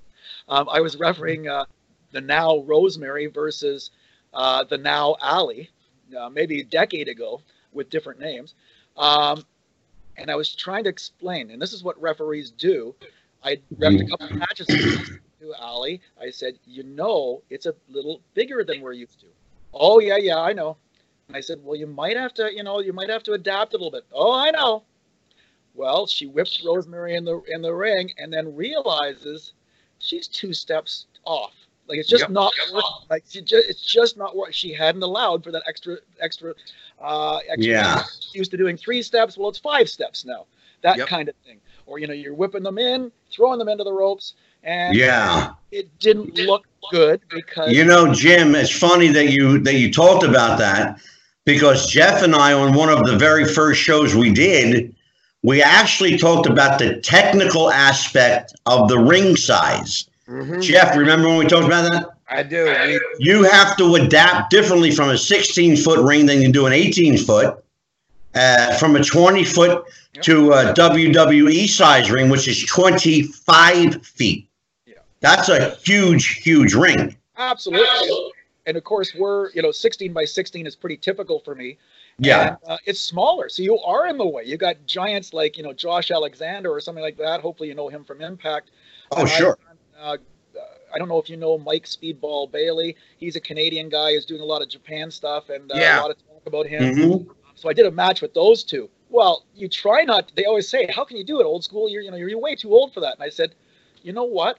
Um, I was refereeing uh, the now Rosemary versus uh, the now Alley, uh, maybe a decade ago with different names. Um, and I was trying to explain, and this is what referees do. I repped a couple of matches to Ali. I said, you know, it's a little bigger than we're used to. Oh yeah, yeah, I know. And I said, well, you might have to, you know, you might have to adapt a little bit. Oh, I know. Well, she whips Rosemary in the in the ring and then realizes she's two steps off. Like it's just yep. not working. Like she just, it's just not what she hadn't allowed for that extra extra. Uh, extra yeah. Used to doing three steps. Well, it's five steps now. That yep. kind of thing. Or you know, you're whipping them in, throwing them into the ropes, and yeah, it didn't look good because you know, Jim. It's funny that you that you talked about that because Jeff and I on one of the very first shows we did we actually talked about the technical aspect of the ring size. Mm-hmm. Jeff, remember when we talked about that? I do. You have to adapt differently from a 16 foot ring than you do an 18 foot. Uh, from a 20 foot yep. to a WWE size ring, which is 25 feet. Yeah. That's a huge, huge ring. Absolutely. And of course, we're, you know, 16 by 16 is pretty typical for me. Yeah. And, uh, it's smaller. So you are in the way. You got giants like, you know, Josh Alexander or something like that. Hopefully you know him from Impact. Oh, uh, sure. Uh, I don't know if you know Mike Speedball Bailey. He's a Canadian guy who's doing a lot of Japan stuff and uh, yeah. a lot of talk about him. Mm-hmm. So I did a match with those two. Well, you try not. They always say, "How can you do it, old school? You're, you know, you're way too old for that." And I said, "You know what?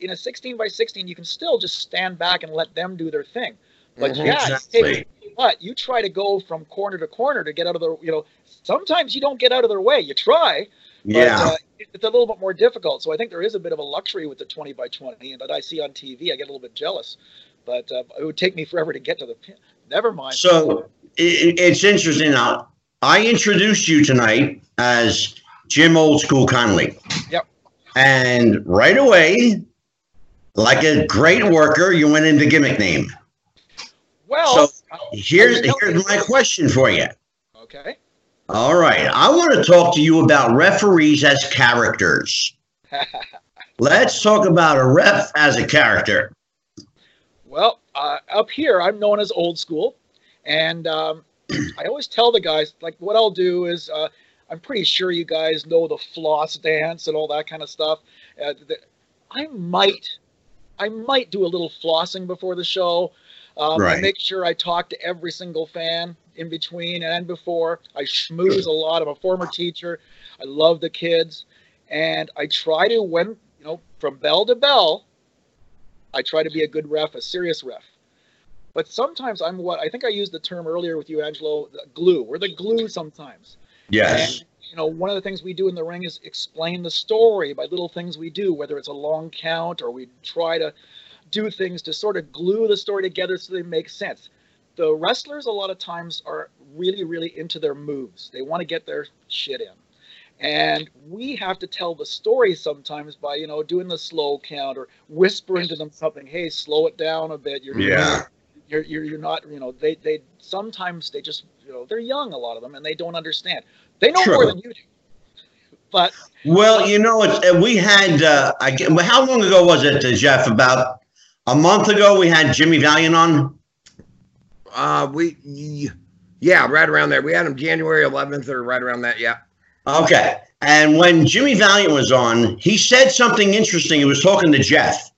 In a 16 by 16, you can still just stand back and let them do their thing. But mm-hmm. yeah, exactly. But you try to go from corner to corner to get out of the, you know, sometimes you don't get out of their way. You try. Yeah. But, uh, it's a little bit more difficult. So I think there is a bit of a luxury with the 20 by 20 and that I see on TV. I get a little bit jealous, but uh, it would take me forever to get to the pin. Never mind. So it, it's interesting. Now, I introduced you tonight as Jim Old School Conley. Yep. And right away, like a great worker, you went into gimmick name. Well, so here's here's my question for you. Okay. All right. I want to talk to you about referees as characters. <laughs> Let's talk about a ref as a character. Well, uh, up here, I'm known as old school. And um, I always tell the guys, like, what I'll do is, uh, I'm pretty sure you guys know the floss dance and all that kind of stuff. Uh, the, I might, I might do a little flossing before the show. Um, right. I make sure I talk to every single fan in between and before. I schmooze a lot. I'm a former teacher. I love the kids, and I try to when you know from bell to bell. I try to be a good ref, a serious ref. But sometimes I'm what I think I used the term earlier with you, Angelo. The glue. We're the glue sometimes. Yes. And, you know, one of the things we do in the ring is explain the story by little things we do, whether it's a long count or we try to do things to sort of glue the story together so they make sense. The wrestlers a lot of times are really, really into their moves. They want to get their shit in. And we have to tell the story sometimes by, you know, doing the slow count or whispering to them something, hey, slow it down a bit. You're yeah. You're, you're, you're not, you know, they, they sometimes they just, you know, they're young, a lot of them, and they don't understand. They know True. more than you do. But well, you know, it's, we had uh, I, how long ago was it, uh, Jeff? About a month ago, we had Jimmy Valiant on. Uh, we, yeah, right around there. We had him January 11th or right around that. Yeah. Okay. And when Jimmy Valiant was on, he said something interesting. He was talking to Jeff.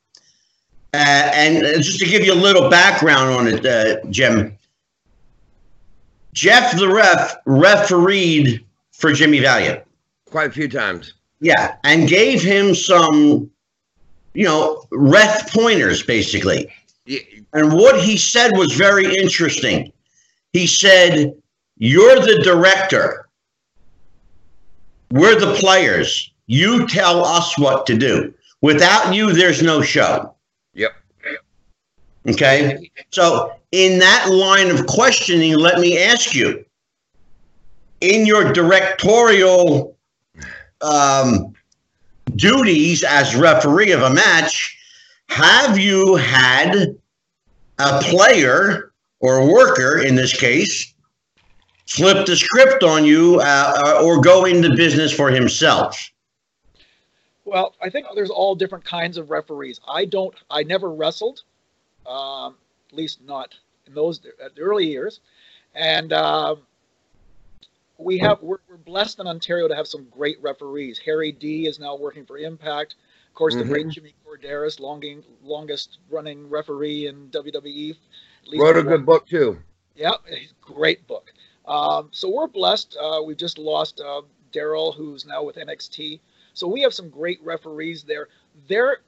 Uh, and just to give you a little background on it, uh, Jim, Jeff the ref refereed for Jimmy Valiant quite a few times. Yeah, and gave him some you know, ref pointers basically. And what he said was very interesting. He said, You're the director. We're the players. You tell us what to do. Without you, there's no show. Yep. Okay. So, in that line of questioning, let me ask you in your directorial um, duties as referee of a match, have you had a player or worker in this case flip the script on you uh, uh, or go into business for himself? Well, I think there's all different kinds of referees. I don't, I never wrestled, um, at least not in those the early years. And uh, we have we're, we're, blessed in Ontario to have some great referees. Harry D is now working for Impact. Of course, mm-hmm. the great mm-hmm. Jimmy Korderas, longing, longest running referee in WWE. Wrote a good book too. Yeah, great book. Um, so we're blessed. Uh, we just lost uh, Daryl, who's now with NXT. So we have some great referees there. They're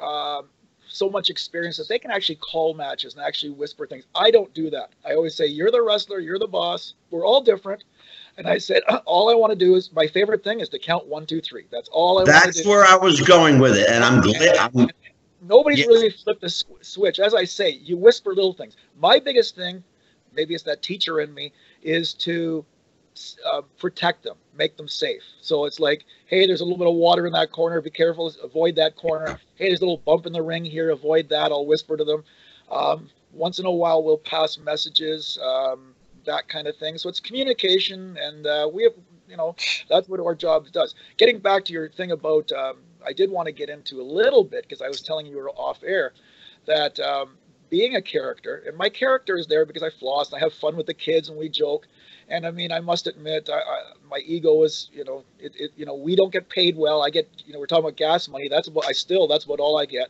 uh, so much experience that they can actually call matches and actually whisper things. I don't do that. I always say, "You're the wrestler. You're the boss. We're all different." And I said, all I want to do is my favorite thing is to count one, two, three. That's all I want do. That's where I was going with it, and I'm glad. Nobody's yeah. really flipped the switch. As I say, you whisper little things. My biggest thing, maybe it's that teacher in me, is to uh, protect them, make them safe. So it's like, hey, there's a little bit of water in that corner. Be careful. Avoid that corner. Hey, there's a little bump in the ring here. Avoid that. I'll whisper to them. Um, once in a while, we'll pass messages. Um, that kind of thing. So it's communication, and uh, we have, you know, that's what our job does. Getting back to your thing about, um, I did want to get into a little bit because I was telling you were off air that um, being a character, and my character is there because I floss and I have fun with the kids and we joke. And I mean, I must admit, I, I, my ego is, you know, it, it, you know, we don't get paid well. I get, you know, we're talking about gas money. That's about, I still, that's about all I get.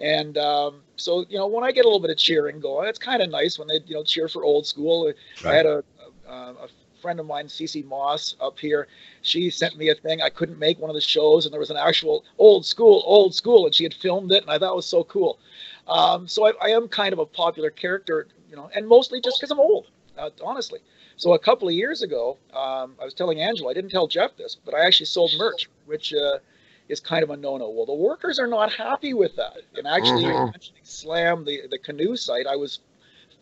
And um, so, you know, when I get a little bit of cheering going, it's kind of nice when they, you know, cheer for old school. Right. I had a, a, a friend of mine, Cece Moss, up here. She sent me a thing. I couldn't make one of the shows, and there was an actual old school, old school, and she had filmed it, and I thought it was so cool. Um, so I, I, am kind of a popular character, you know, and mostly just because I'm old, uh, honestly. So a couple of years ago, um, I was telling Angelo, I didn't tell Jeff this, but I actually sold merch, which uh, is kind of a no-no. Well, the workers are not happy with that. And actually, mm-hmm. Slam, the the canoe site, I was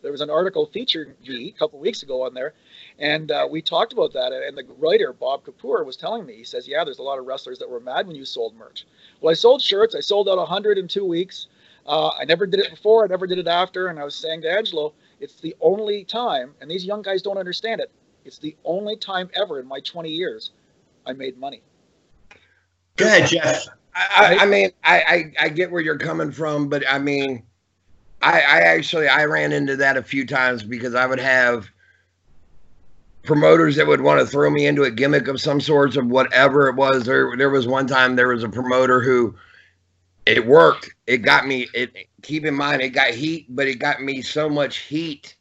there was an article featuring me a couple weeks ago on there, and uh, we talked about that. And the writer Bob Kapur was telling me, he says, "Yeah, there's a lot of wrestlers that were mad when you sold merch." Well, I sold shirts. I sold out 100 in two weeks. Uh, I never did it before. I never did it after. And I was saying to Angelo, it's the only time, and these young guys don't understand it. It's the only time ever in my 20 years I made money. Go ahead, Jeff. I, I, mean, I, I, I get where you're coming from, but I mean, I, I actually I ran into that a few times because I would have promoters that would want to throw me into a gimmick of some sorts of whatever it was. There there was one time there was a promoter who it worked. It got me it keep in mind it got heat, but it got me so much heat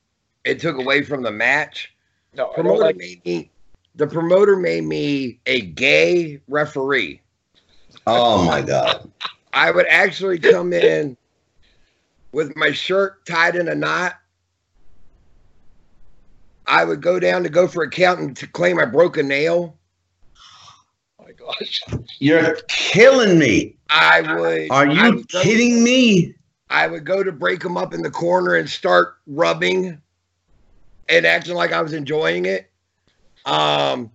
it took away from the match. No, promoter like- made me the promoter made me a gay referee. Oh my god. I would actually come in with my shirt tied in a knot. I would go down to go for a count and to claim I broke a nail. Oh my gosh. You're killing me. I would. Are you would kidding me? I would go to break them up in the corner and start rubbing and acting like I was enjoying it. Um,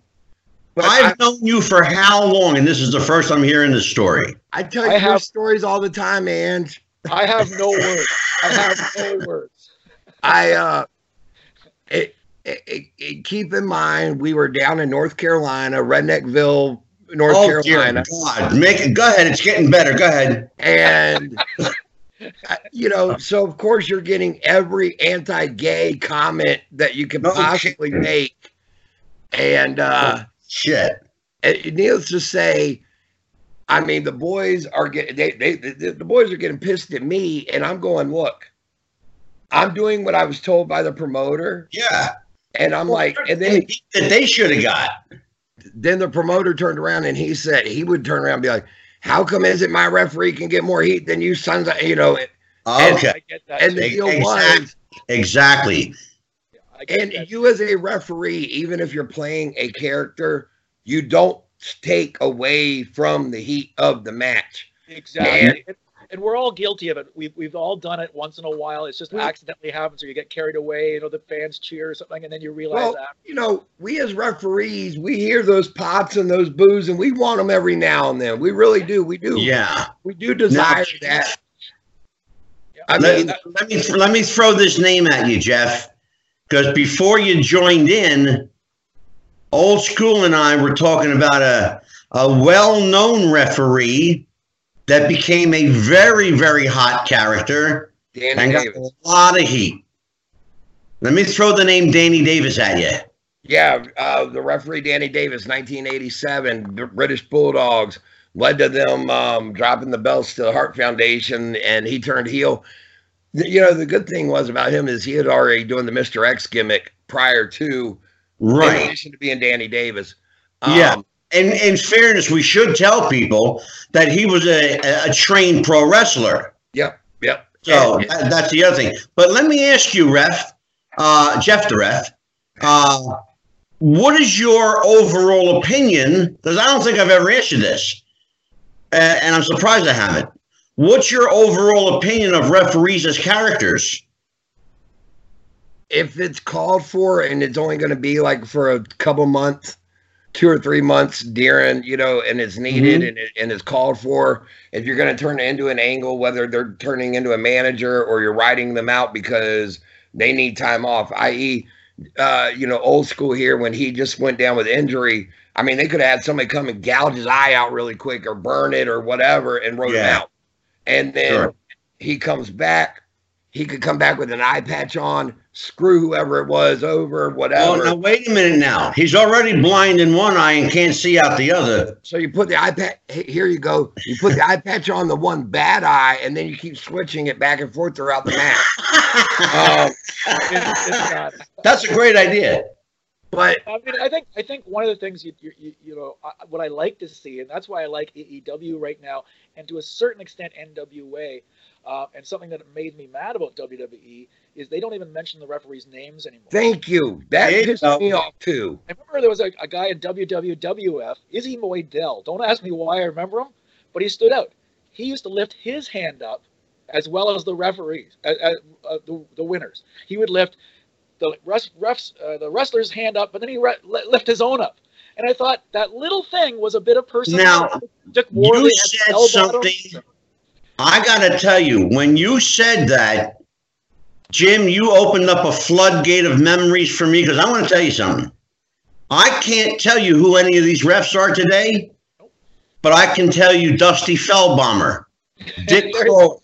but I've I, known you for how long, and this is the first I'm hearing this story. I tell you I have, stories all the time, and I have no <laughs> words. I have no words. I uh, it, it, it, keep in mind we were down in North Carolina, Redneckville, North oh, Carolina. God, make it. Go ahead. It's getting better. Go ahead. And <laughs> you know, so of course you're getting every anti-gay comment that you can possibly make, and uh, Shit. And needless to say, I mean, the boys are getting they, they, the, the boys are getting pissed at me, and I'm going, look, I'm doing what I was told by the promoter. Yeah. And I'm well, like, and then that they should have got. Then the promoter turned around and he said he would turn around and be like, "How come is it my referee can get more heat than you sons? Of, you know." Okay. And, and the deal exactly. was exactly and that. you as a referee, even if you're playing a character, you don't take away from the heat of the match. Exactly. And, and we're all guilty of it. We've, we've all done it once in a while. It's just we, accidentally happens or you get carried away, you know, the fans cheer or something, and then you realize well, that. You know, we as referees, we hear those pots and those boos, and we want them every now and then. We really do. We do. Yeah. We do desire now, that. I mean, let, let me let me throw this name at you, Jeff. Because before you joined in, Old School and I were talking about a, a well known referee that became a very, very hot character Danny and got a lot of heat. Let me throw the name Danny Davis at you. Yeah, uh, the referee Danny Davis, 1987, British Bulldogs led to them um, dropping the belts to the Hart Foundation, and he turned heel. You know, the good thing was about him is he had already doing the Mister X gimmick prior to, right, in addition to being Danny Davis. Um, yeah. And in fairness, we should tell people that he was a, a trained pro wrestler. Yep. Yep. So and, that, that's the other thing. But let me ask you, Ref, uh, Jeff the Ref, uh, what is your overall opinion? Because I don't think I've ever asked you this, and I'm surprised I haven't. What's your overall opinion of referees as characters? If it's called for and it's only going to be like for a couple months, two or three months during, you know, and it's needed mm-hmm. and, it, and it's called for. If you're going to turn it into an angle, whether they're turning into a manager or you're writing them out because they need time off, i.e., uh, you know, old school here when he just went down with injury. I mean, they could have had somebody come and gouge his eye out really quick or burn it or whatever and wrote yeah. him out. And then sure. he comes back. He could come back with an eye patch on, screw whoever it was over, whatever. Well, now wait a minute. Now he's already blind in one eye and can't see out the other. So you put the eye patch. Here you go. You put the eye patch on the one bad eye, and then you keep switching it back and forth throughout the match. <laughs> um, it's, it's That's a great idea. But I mean, I think I think one of the things you you, you know what I like to see, and that's why I like AEW right now, and to a certain extent NWA, uh, and something that made me mad about WWE is they don't even mention the referees' names anymore. Thank you. That pissed me off too. I remember there was a, a guy in WWF, Izzy Moydell. Don't ask me why I remember him, but he stood out. He used to lift his hand up as well as the referees, uh, uh, the, the winners. He would lift the refs, uh, the wrestler's hand up, but then he re- lift his own up. And I thought that little thing was a bit of personality. Now, you said something. I got to tell you, when you said that, Jim, you opened up a floodgate of memories for me because I want to tell you something. I can't tell you who any of these refs are today, but I can tell you Dusty Feldbomber, <laughs> Dick Kroll,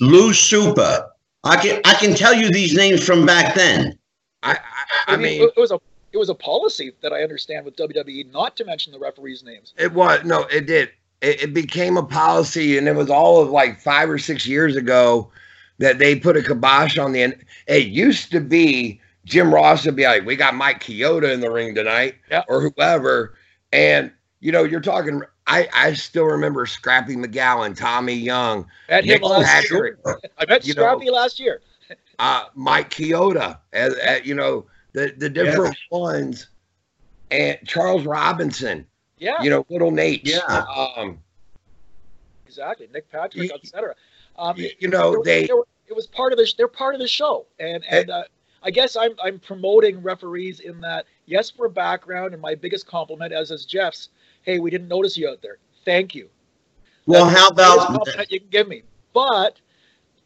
Lou Supa. I can I can tell you these names from back then. I I, I mean, it was a it was a policy that I understand with WWE not to mention the referees' names. It was no, it did. It, it became a policy, and it was all of like five or six years ago that they put a kibosh on the end. It used to be Jim Ross would be like, "We got Mike Chioda in the ring tonight," yeah. or whoever, and you know, you're talking. I I still remember Scrappy McGowan, Tommy Young, met him last Patrick, year. I met Scrappy know, last year. uh, Mike Chioda, as, as, you know, the the different yeah. ones, and Charles Robinson. Yeah. You know, little Nate. Yeah. Um, exactly. Nick Patrick, etc. Um, you know, they, they were, it was part of the they're part of the show, and and uh, I guess I'm I'm promoting referees in that yes for background, and my biggest compliment, as is Jeff's, hey, we didn't notice you out there. Thank you. Well, That's how about you can give me? But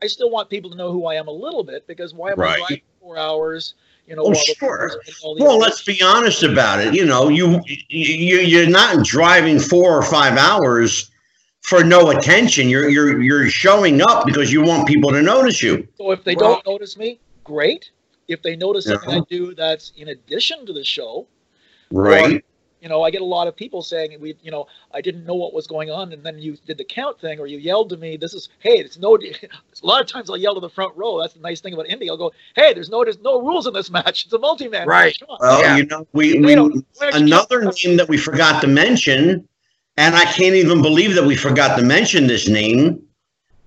I still want people to know who I am a little bit because why am right. I driving four hours? You know, oh, sure. Well, let's be honest about it. You know, you you you're not driving four or five hours for no attention. You're you're you're showing up because you want people to notice you. So if they well, don't notice me, great. If they notice yeah. something I do that's in addition to the show, right? Or, you know, I get a lot of people saying we, you know, I didn't know what was going on, and then you did the count thing, or you yelled to me. This is hey, it's no. <laughs> a lot of times I'll yell to the front row. That's the nice thing about indie. I'll go, hey, there's no, there's no rules in this <laughs> match. It's a multi-man. Right. Well, yeah. you know, we, we another name that we forgot to mention and I can't even believe that we forgot to mention this name.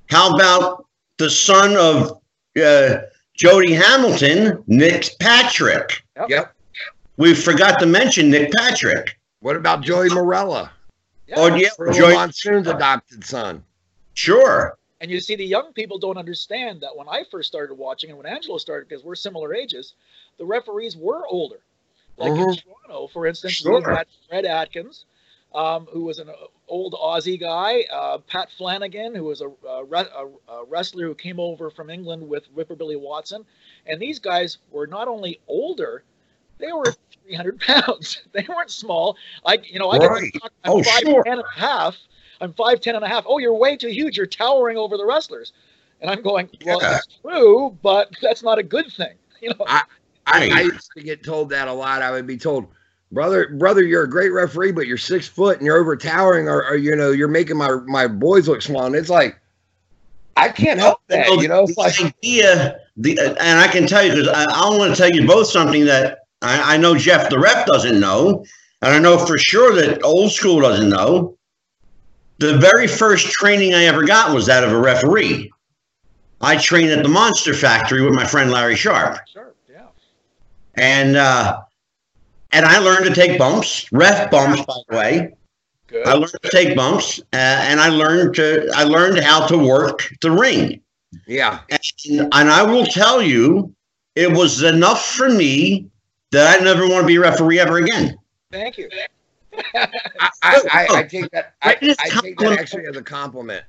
How about the son of uh, Jody Hamilton, Nick Patrick? Yep. yep. We forgot to mention Nick Patrick. What about Joey Marella? Yeah. Oh, yeah. Joey Monsoon's adopted son. Sure. And you see, the young people don't understand that when I first started watching and when Angelo started, because we're similar ages, the referees were older. Like in mm-hmm. Toronto, for instance, sure. we had Fred Atkins, um, who was an old Aussie guy, uh, Pat Flanagan, who was a, a, a, wrestler who came over from England with Whipper Billy Watson. And these guys were not only older, they were 300 pounds. <laughs> they weren't small. I, you know, I right. get I'm oh, 5'10 sure. and a half. I'm 5'10 and a half. Oh, you're way too huge. You're towering over the wrestlers. And I'm going, well, yeah. that's true, but <laughs> that's not a good thing. <laughs> You know, I, I, I used to get told that a lot. I would be told, brother, brother, you're a great referee, but you're six foot and you're over towering, or, or you know, you're making my my boys look small. And it's like, I can't help that. You know, the like, idea. The and I can tell you because I, I want to tell you both something that I, I know Jeff the ref doesn't know, and I know for sure that old school doesn't know. The very first training I ever got was that of a referee. I trained at the Monster Factory with my friend Larry Sharpe. Sure, yeah. And uh, and I learned to take bumps, ref bumps, by the way. Good. I learned to take bumps, uh, and I learned to I learned how to work the ring. Yeah, and, and I will tell you, it was enough for me that I never want to be a referee ever again. Thank you. I, I, I, take that. I, I take that actually as a compliment.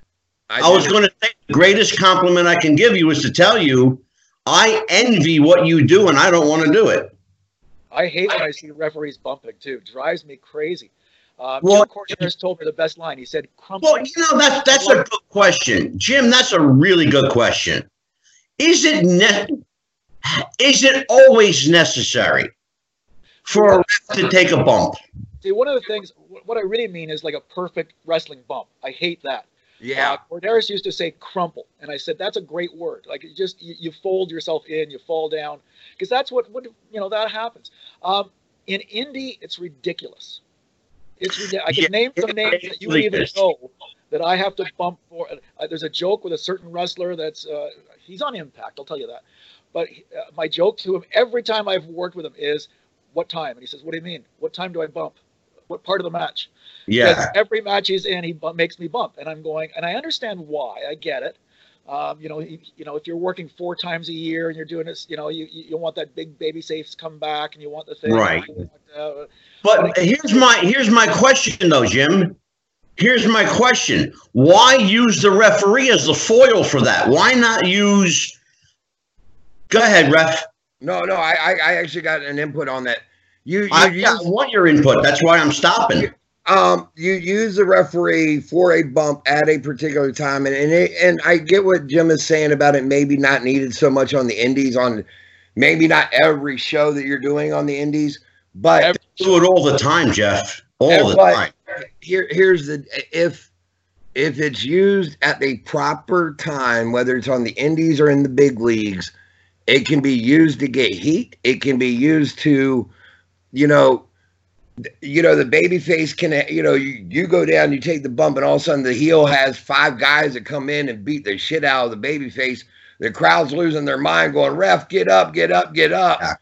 I, I was going to say the greatest compliment I can give you is to tell you I envy what you do and I don't want to do it. I hate when I see referees bumping too. Drives me crazy. Um, well, Jim Korderas told me the best line. He said, "Well, you know that's that's a good question, Jim. That's a really good question. Is it ne- is it always necessary for a ref to take a bump? See, one of the things, what I really mean is like a perfect wrestling bump. I hate that. Yeah. Uh, Korderas used to say crumple, and I said that's a great word. Like you just you, you fold yourself in, you fall down, because that's what what you know that happens. Um, in indie, it's ridiculous. It's ridiculous. I can yeah, name some names that you even know that I have to bump for. Uh, there's a joke with a certain wrestler that's uh, he's on Impact. I'll tell you that. But uh, my joke to him every time I've worked with him is, "What time?" And he says, "What do you mean? What time do I bump? What part of the match?" Yeah. Every match he's in, he makes me bump, and I'm going, and I understand why. I get it. Um, you know, you, you, know, if you're working four times a year and you're doing this, you know, you you want that big baby safes come back, and you want the thing. Right. But, but here's my here's my question though, Jim. Here's my question: Why use the referee as the foil for that? Why not use Go ahead, ref. No, no, I, I actually got an input on that. You, you I, use, I want your input. That's why I'm stopping. Um, you use the referee for a bump at a particular time, and and, it, and I get what Jim is saying about it. Maybe not needed so much on the indies, on maybe not every show that you're doing on the indies, but do it all the time, Jeff. All the time. Here, here's the if if it's used at the proper time, whether it's on the indies or in the big leagues it can be used to get heat. It can be used to, you know, you know, the baby face can, you know, you, you go down, you take the bump, and all of a sudden the heel has five guys that come in and beat the shit out of the baby face. The crowd's losing their mind, going, ref, get up, get up, get up. Yeah.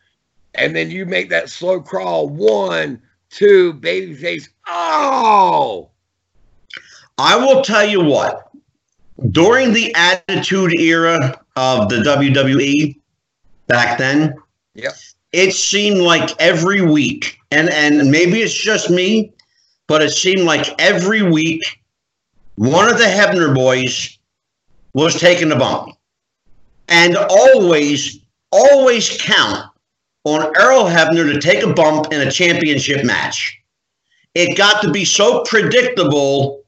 And then you make that slow crawl. One, two, baby face. Oh. I will tell you what, during the attitude era of the WWE, back then. Yep. It seemed like every week, and and maybe it's just me, but it seemed like every week, one of the Hebner boys was taking a bump, and always, always count on Earl Hebner to take a bump in a championship match. It got to be so predictable,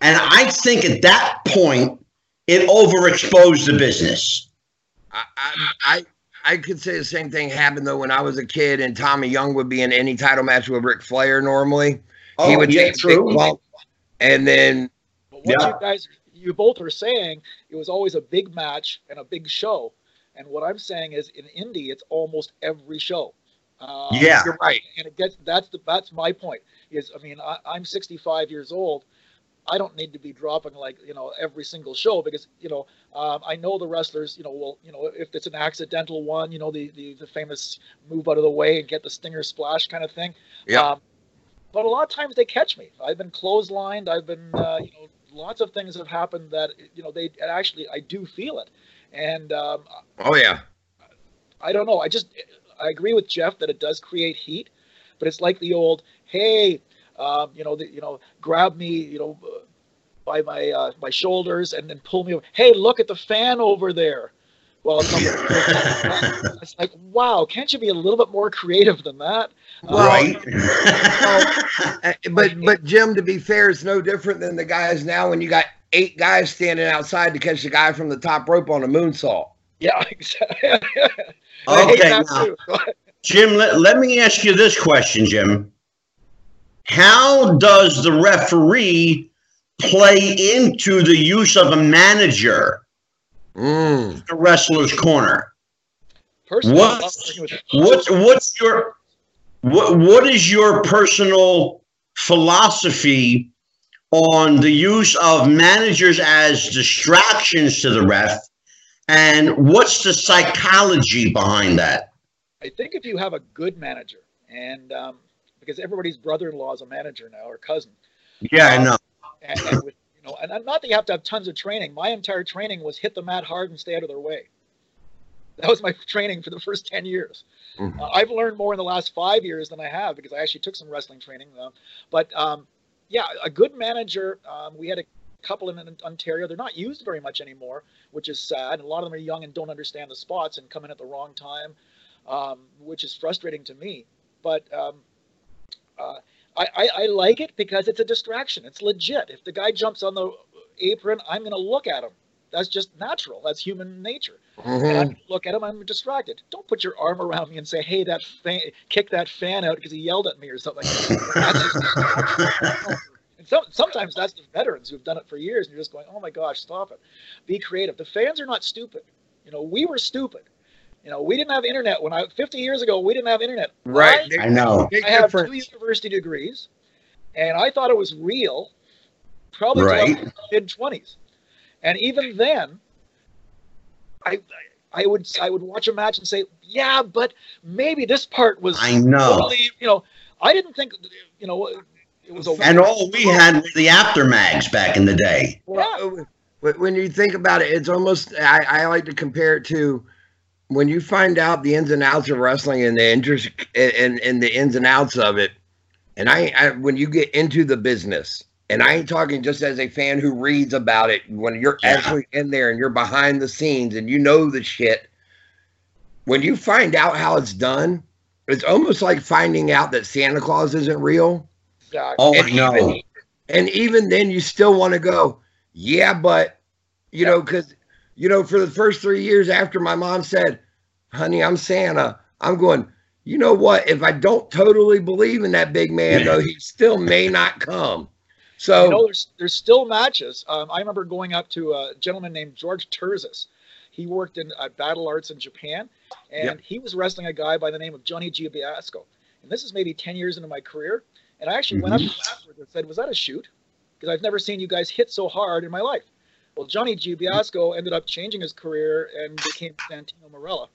and I think at that point, it overexposed the business. I, I, I could say the same thing happened though when I was a kid and Tommy Young would be in any title match with Ric Flair normally. Oh, he would yeah, take true. Bump, and then but what yeah. you guys you both are saying it was always a big match and a big show. And what I'm saying is in indie it's almost every show. Um, yeah, you're right. And it gets that's the that's my point. Is I mean I, I'm 65 years old. I don't need to be dropping like you know every single show because you know um, I know the wrestlers. You know, will you know if it's an accidental one, you know the the, the famous move out of the way and get the stinger splash kind of thing. Yeah. Um, but a lot of times they catch me. I've been clotheslined. I've been uh, you know lots of things have happened that you know they actually I do feel it. And um, oh yeah, I don't know. I just I agree with Jeff that it does create heat, but it's like the old hey um, you know, the, you know, grab me, you know, by my uh, my shoulders and then pull me over. Hey, look at the fan over there. Well, it's like, <laughs> wow, can't you be a little bit more creative than that? Right. Um, <laughs> but but Jim, to be fair, it's no different than the guys now when you got eight guys standing outside to catch the guy from the top rope on a moonsault. Yeah, <laughs> exactly. okay, now, Jim, let, let me ask you this question, Jim. How does the referee play into the use of a manager mm. the wrestler's corner? what, what's what's your what what is your personal philosophy on the use of managers as distractions to the ref and what's the psychology behind that i think if you have a good manager and um, because everybody's brother-in-law is a manager now or cousin yeah um, i know and, and with, you know and not that you have to have tons of training my entire training was hit the mat hard and stay out of their way that was my <laughs> training for the first 10 years. Mm-hmm. Uh, I've learned more in the last five years than I have because I actually took some wrestling training. Uh, but um, yeah, a good manager. Um, we had a couple in Ontario. They're not used very much anymore, which is sad. A lot of them are young and don't understand the spots and come in at the wrong time, um, which is frustrating to me. But um, uh, I, I, I like it because it's a distraction. It's legit. If the guy jumps on the apron, I'm going to look at him. That's just natural. That's human nature. Mm-hmm. And I look at him, I'm distracted. Don't put your arm around me and say, "Hey, that fan, kick that fan out because he yelled at me or something." <laughs> and so, sometimes that's the veterans who've done it for years, and you're just going, "Oh my gosh, stop it! Be creative." The fans are not stupid. You know, we were stupid. You know, we didn't have internet when I 50 years ago. We didn't have internet. Right. I, I know. I have two university degrees, and I thought it was real, probably right. mid 20s. And even then, I I would I would watch a match and say, yeah, but maybe this part was I know totally, you know I didn't think you know it was a and all we had were the Apter mags back in the day. Yeah. When you think about it, it's almost I, I like to compare it to when you find out the ins and outs of wrestling and the interest and, and the ins and outs of it, and I, I when you get into the business and I ain't talking just as a fan who reads about it when you're yeah. actually in there and you're behind the scenes and you know the shit. When you find out how it's done, it's almost like finding out that Santa Claus isn't real. Oh, and no. Even, and even then, you still want to go, yeah, but, you yeah. know, because, you know, for the first three years after my mom said, honey, I'm Santa, I'm going, you know what? If I don't totally believe in that big man, though, he still may not come. So you know, there's there's still matches. Um, I remember going up to a gentleman named George Turzis. He worked in uh, Battle Arts in Japan, and yep. he was wrestling a guy by the name of Johnny Giabiasco. And this is maybe 10 years into my career. And I actually mm-hmm. went up to him afterwards and said, "Was that a shoot? Because I've never seen you guys hit so hard in my life." Well, Johnny Giabiasco ended up changing his career and became Santino Marella.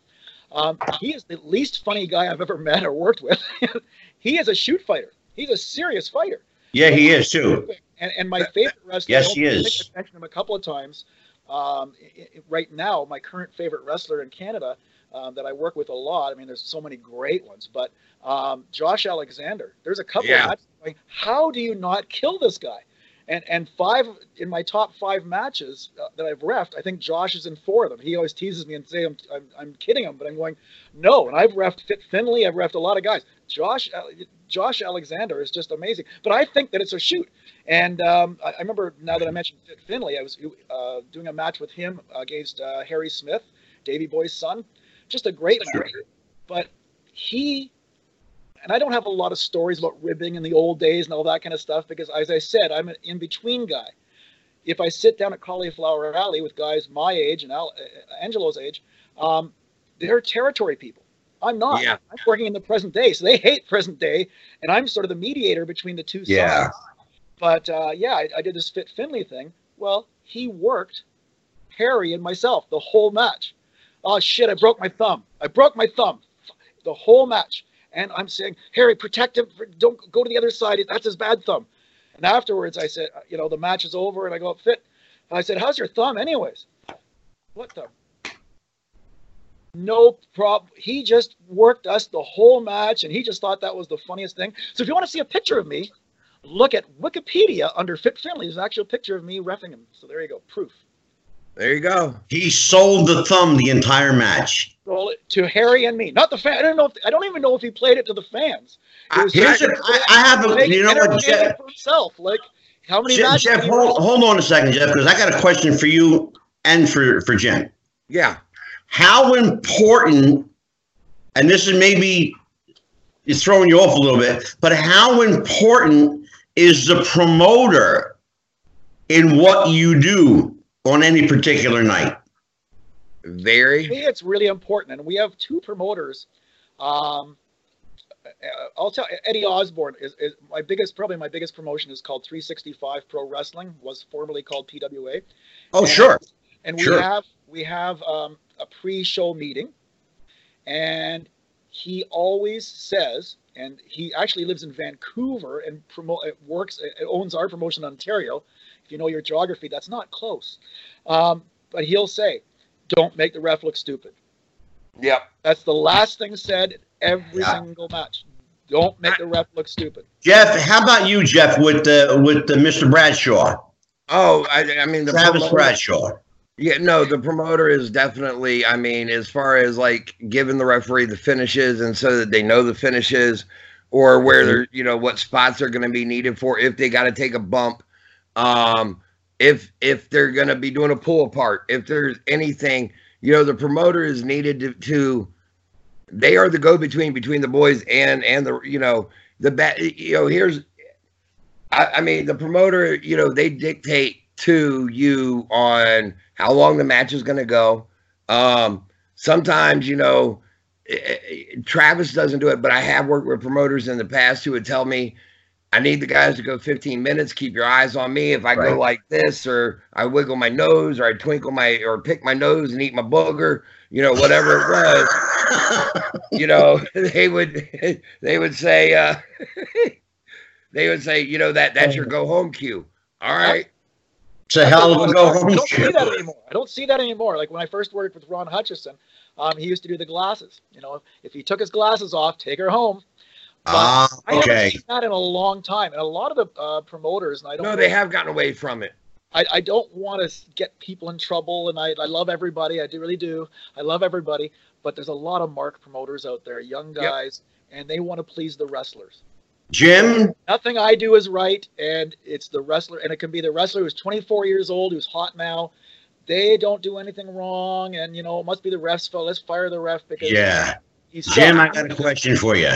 Um, he is the least funny guy I've ever met or worked with. <laughs> he is a shoot fighter. He's a serious fighter. Yeah, he is too. And, and my favorite wrestler. yes, he is. I mentioned him a couple of times. Um, right now, my current favorite wrestler in Canada um, that I work with a lot. I mean, there's so many great ones, but um, Josh Alexander. There's a couple. Yeah. Of going, How do you not kill this guy? And and five in my top five matches uh, that I've refed, I think Josh is in four of them. He always teases me and say I'm, I'm, I'm kidding him, but I'm going no. And I've refed Fit Finlay. I've refed a lot of guys. Josh uh, Josh Alexander is just amazing. But I think that it's a shoot. And um, I, I, remember now that I mentioned Finlay, I was uh, doing a match with him against uh, Harry Smith, Davy Boy's son. Just a great match. But he, and I don't have a lot of stories about ribbing in the old days and all that kind of stuff because, as I said, I'm an in between guy. If I sit down at Cauliflower Alley with guys my age and Al, uh, Angelo's age, um, they're territory people. I'm not. Yeah. I'm working in the present day, so they hate present day, and I'm sort of the mediator between the two yeah. sides. But uh, yeah, I, I, did this Fit Finlay thing. Well, he worked Harry and myself the whole match. Oh shit! I broke my thumb. I broke my thumb. The whole match, and I'm saying, Harry, protect him. Don't go to the other side. That's his bad thumb. And afterwards, I said, you know, the match is over, and I go, Fit. And I said, how's your thumb, anyways? What thumb? no problem. He just worked us the whole match, and he just thought that was the funniest thing. So if you want to see a picture of me, look at Wikipedia under Fit Finlay. There's an actual picture of me refing him. So there you go, proof. There you go. He sold the thumb the entire match. Sold it to Harry and me, not the fan. I don't know. If, I don't even know if he played it to the fans. I, here's a, I, I have a. You know what, Jeff? For himself, like how many Jeff, Jeff hold, hold on a second, Jeff, because I got a question for you and for for Jen. Yeah how important, and this is maybe it's throwing you off a little bit, but how important is the promoter in what you do on any particular night? Very. I think it's really important, and we have two promoters. Um, I'll tell Eddie Osborne is, is, my biggest, probably my biggest promotion is called 365 Pro Wrestling, was formerly called PWA. Oh, and, sure. And we sure. have we have um, a pre-show meeting, and he always says, and he actually lives in Vancouver and promote works owns our promotion in Ontario. If you know your geography, that's not close. Um, but he'll say, "Don't make the ref look stupid." Yep. That's the last thing said every yeah. single match. Don't make the ref look stupid. Jeff, how about you, Jeff, with the with the Mr. Bradshaw? Oh, I, I mean the Travis promoter, Bradshaw. Yeah, no, the promoter is definitely. I mean, as far as like giving the referee the finishes, and so that they know the finishes, or where they're, you know, what spots are going to be needed for if they got to take a bump. Um, if if they're going to be doing a pull apart, if there's anything, you know, the promoter is needed to, to they are the go between between the boys and and the you know the bat you know here's I, I, mean the promoter you know they dictate to you on how long the match is going to go. Um sometimes you know eh, eh, Travis doesn't do it but I have worked with promoters in the past who would tell me I need the guys to go 15 minutes. Keep your eyes on me. If I right. go like this, or I wiggle my nose, or I twinkle my, or pick my nose and eat my booger, you know, whatever it was, <laughs> you know, <laughs> they would <laughs> they would say uh, they would say, you know, that that's your go home cue. All right. It's a hell of a go home. I don't see that anymore. I don't see that anymore. Like when I first worked with Ron Hutchison, um, he used to do the glasses. You know, if he took his glasses off, take her home. Ah, uh, okay. I haven't seen that in a long time, and a lot of the uh, promoters, and I don't. No, they have gotten away from it. I, I don't want to get people in trouble, and I, I love everybody. I do really do. I love everybody, but there's a lot of mark promoters out there, young guys, yep. and they want to please the wrestlers. Jim, nothing I do is right, and it's the wrestler, and it can be the wrestler who's 24 years old, who's hot now. They don't do anything wrong, and you know it must be the ref's fault. Let's fire the ref because yeah. He's Jim, I got a question for you.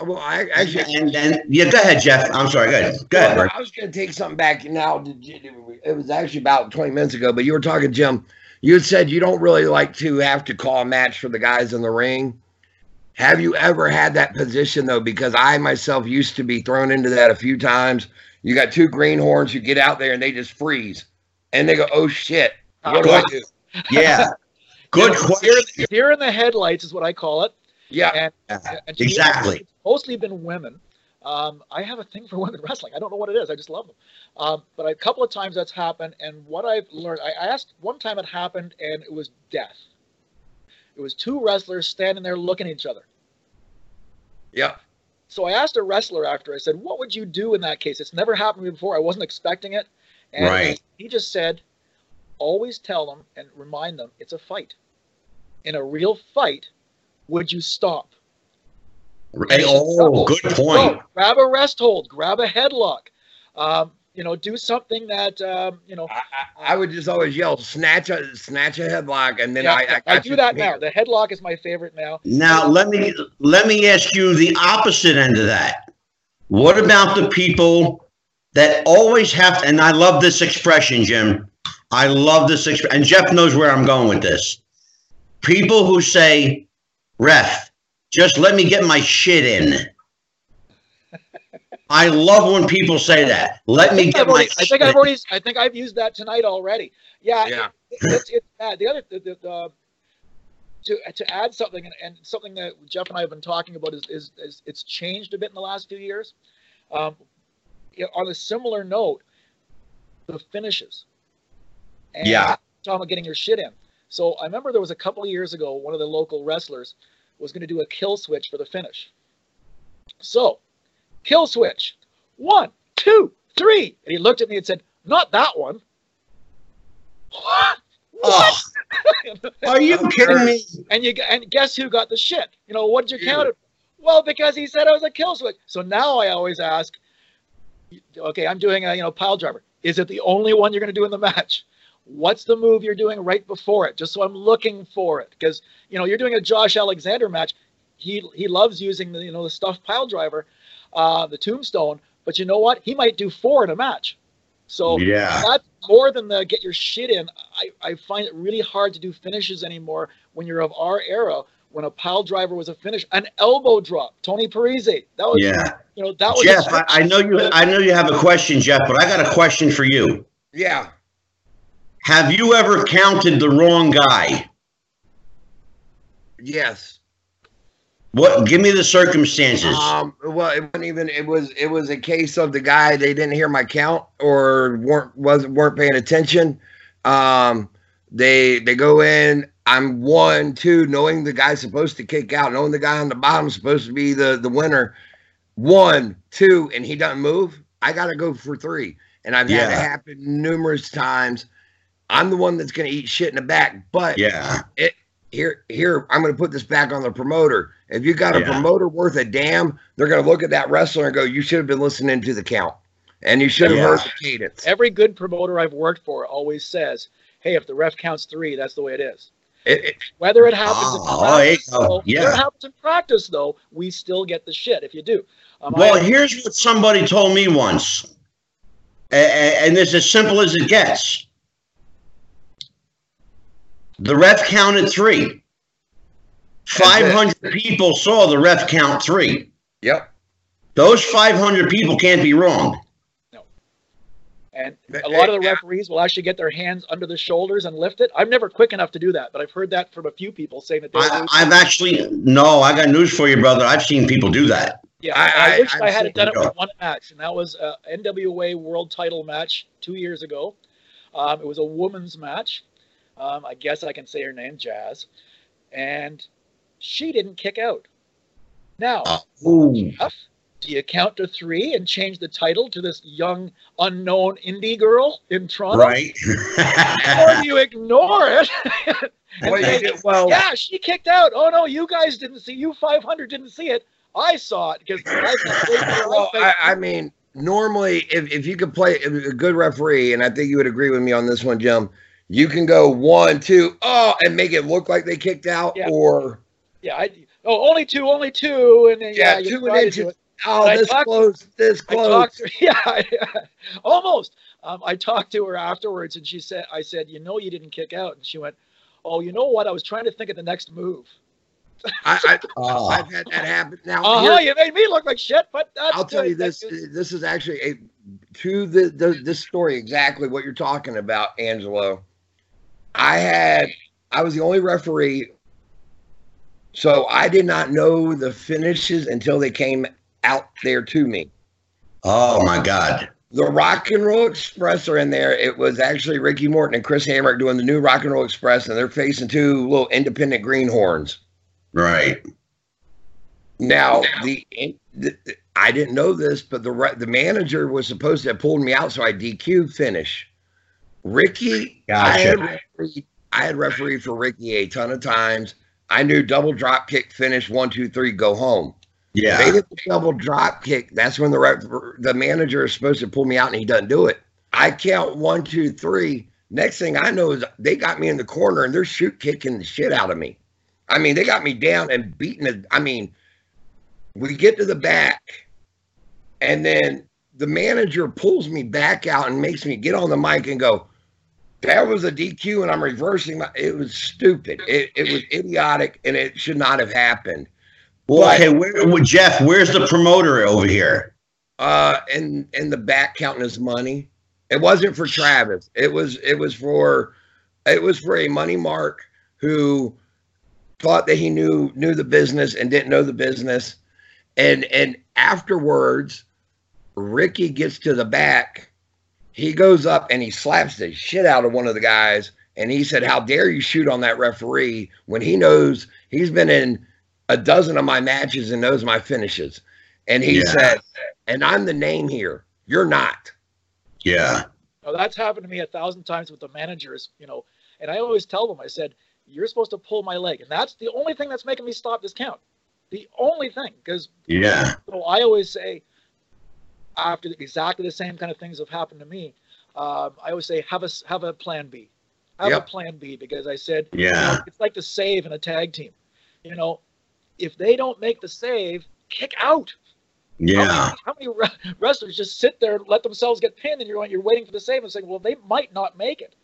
Well, I actually and then yeah, go ahead, Jeff. I'm sorry. Go ahead. Go well, ahead. I was going to take something back now. It was actually about 20 minutes ago, but you were talking, Jim. You said you don't really like to have to call a match for the guys in the ring. Have you ever had that position though? Because I myself used to be thrown into that a few times. You got two greenhorns who get out there and they just freeze, and they go, "Oh shit, what do I uh-huh. do?" Yeah, <laughs> good you know, question. Deer in the headlights is what I call it. Yeah, and, and exactly. Mostly been women. Um, I have a thing for women wrestling. I don't know what it is. I just love them. Um, but a couple of times that's happened, and what I've learned, I asked one time it happened, and it was death. It was two wrestlers standing there looking at each other. Yeah. So I asked a wrestler after. I said, "What would you do in that case?" It's never happened to me before. I wasn't expecting it. And right. He just said, "Always tell them and remind them it's a fight. In a real fight, would you stop? Right. Oh, good point. So, grab a rest hold, grab a headlock. Um, you know, do something that um, you know. I, I, would just always yell, snatch a snatch a headlock, and then yeah, I, I, I do that now. The headlock is my favorite now. Now let me let me ask you the opposite end of that. What about the people that always have? And I love this expression, Jim. I love this expression, and Jeff knows where I'm going with this. People who say, "Ref, just let me get my shit in. I love when people say that. Let me get already, my. I think I've already. I think I've used that tonight already. Yeah. Yeah. It, it's, it's bad. The other the, the, the, to to add something and, and, something that Jeff and I have been talking about is, is, is it's changed a bit in the last few years. Um, on a similar note, the finishes. And yeah. Talking about getting your shit in. So I remember there was a couple of years ago, one of the local wrestlers was going to do a kill switch for the finish. So, kill switch. One, two, three. And he looked at me and said, Not that one. What? Oh, are you <laughs> kidding me? And you and guess who got the shit? You know, what did you count it? Well, because he said I was a kill switch. So now I always ask, okay, I'm doing a you know pile driver. Is it the only one you're going to do in the match? What's the move you're doing right before it, just so I'm looking for it. Because you know you're doing a Josh Alexander match. He he loves using the you know the stuff pile driver, uh, the tombstone. But you know what? He might do four in a match. So yeah, that's more than the get your shit in. I, I find it really hard to do finishes anymore when you're of our era. When a pile driver was a finish, an elbow drop, Tony Parisi. That was yeah. You know that was Jeff. I, I know you. I know you have a question, Jeff, but I got a question for you. Yeah. Have you ever counted the wrong guy? Yes. What? Give me the circumstances. Um. Well, it wasn't even. It was. It was a case of the guy. They didn't hear my count or weren't wasn't weren't paying attention. Um. They they go in. I'm one, two, knowing the guy's supposed to kick out, knowing the guy on the bottom is supposed to be the the winner. One, two, and he doesn't move. I got to go for three, and I've had Yeah. it happen numerous times. I'm the one that's going to eat shit in the back, but yeah. it here here I'm going to put this back on the promoter. If you got a Yeah. promoter worth a damn, they're going to look at that wrestler and go, "You should have been listening to the count, and you should have Yeah. heard the cadence." Every good promoter I've worked for always says, "Hey, if the ref counts three, that's the way it is." It- it- Whether it happens in Oh, there you practice, go. though, Yeah. whether it happens in practice, though, we still get the shit if you do. Um, Well, I- here's what somebody told me once, A- a- and it's as simple as it gets. The ref counted three. 500 people saw the ref count three. yep. Those 500 people can't be wrong. No. And a lot of the referees will actually get their hands under the shoulders and lift it. I'm never quick enough to do that, but I've heard that from a few people saying that they I, do. I've actually, no, I got news for you, brother. I've seen people do that. Yeah, I- I, I- wish I've I had seen done it it. with one match, and that was a NWA World Title match two years ago. Um, it was a women's match. Um, I guess I can say her name, Jazz, and she didn't kick out. Now, Ooh. Jeff, do you count to three and change the title to this young unknown indie girl in Toronto, Right? or do you <laughs> ignore it? and <laughs> Well, say, well, yeah, she kicked out. Oh no, you guys didn't see. You 500 didn't see it. I saw it because well, I, I mean, normally, if, if you could play a good referee, and I think you would agree with me on this one, Jim, you can go one, two, oh, and make it look like they kicked out, Yeah. or yeah, I oh only two, only two, and then Yeah, yeah, two inches. it. oh, I this talked- close, this I close. talked to <laughs> yeah, almost. Um, I talked to her afterwards, and she said, "I said, you know, you didn't kick out," and she went, "Oh, you know what? I was trying to think of the next move." I, I, <laughs> Oh. I've had that happen. Now, Uh here- huh. You made me look like shit, but that's I'll tell good. you this. This is actually a to the, the this story exactly what you're talking about, Angelo. I had I was the only referee, so I did not know the finishes until they came out there to me. oh, my God. The Rock and Roll Express are in there. It was actually Ricky Morton and Chris Hamrick doing the new Rock and Roll Express, and they're facing two little independent greenhorns. Right. Now, the, the I didn't know this, but the the manager was supposed to have pulled me out, so I DQ finish. Ricky, I had Gotcha. refereed, I had refereed for Ricky a ton of times. I knew double drop kick finish one two three go home. They Yeah. did the double drop kick. That's when the ref, the manager is supposed to pull me out, and he doesn't do it. I count one two three. Next thing I know is they got me in the corner and they're shoot kicking the shit out of me. I mean, they got me down and beating it. I mean, we get to the back, and then the manager pulls me back out and makes me get on the mic and go, That was a DQ, and I'm reversing my it was stupid. It, it was idiotic and it should not have happened. Well, But- okay, where, well, Jeff, where's the promoter over here? Uh in in the back counting his money. It wasn't for Travis. It was it was for it was for a money mark who thought that he knew knew the business and didn't know the business. And and afterwards, Ricky gets to the back. He goes up and he slaps the shit out of one of the guys. And he said, How dare you shoot on that referee when he knows he's been in a dozen of my matches and knows my finishes. And he Yeah. said, And I'm the name here. You're not. Yeah. Now, that's happened to me a thousand times with the managers, you know, and I always tell them, I said, you're supposed to pull my leg. And that's the only thing that's making me stop this count. The only thing. Because Yeah. so I always say, after exactly the same kind of things have happened to me, um, I always say, have a, have a plan B. have yep. a plan B because I said, yeah, you know, it's like the save in a tag team. You know, if they don't make the save, kick out. Yeah. How many, how many wrestlers just sit there, and let themselves get pinned, and you're you're waiting for the save and saying, well, they might not make it.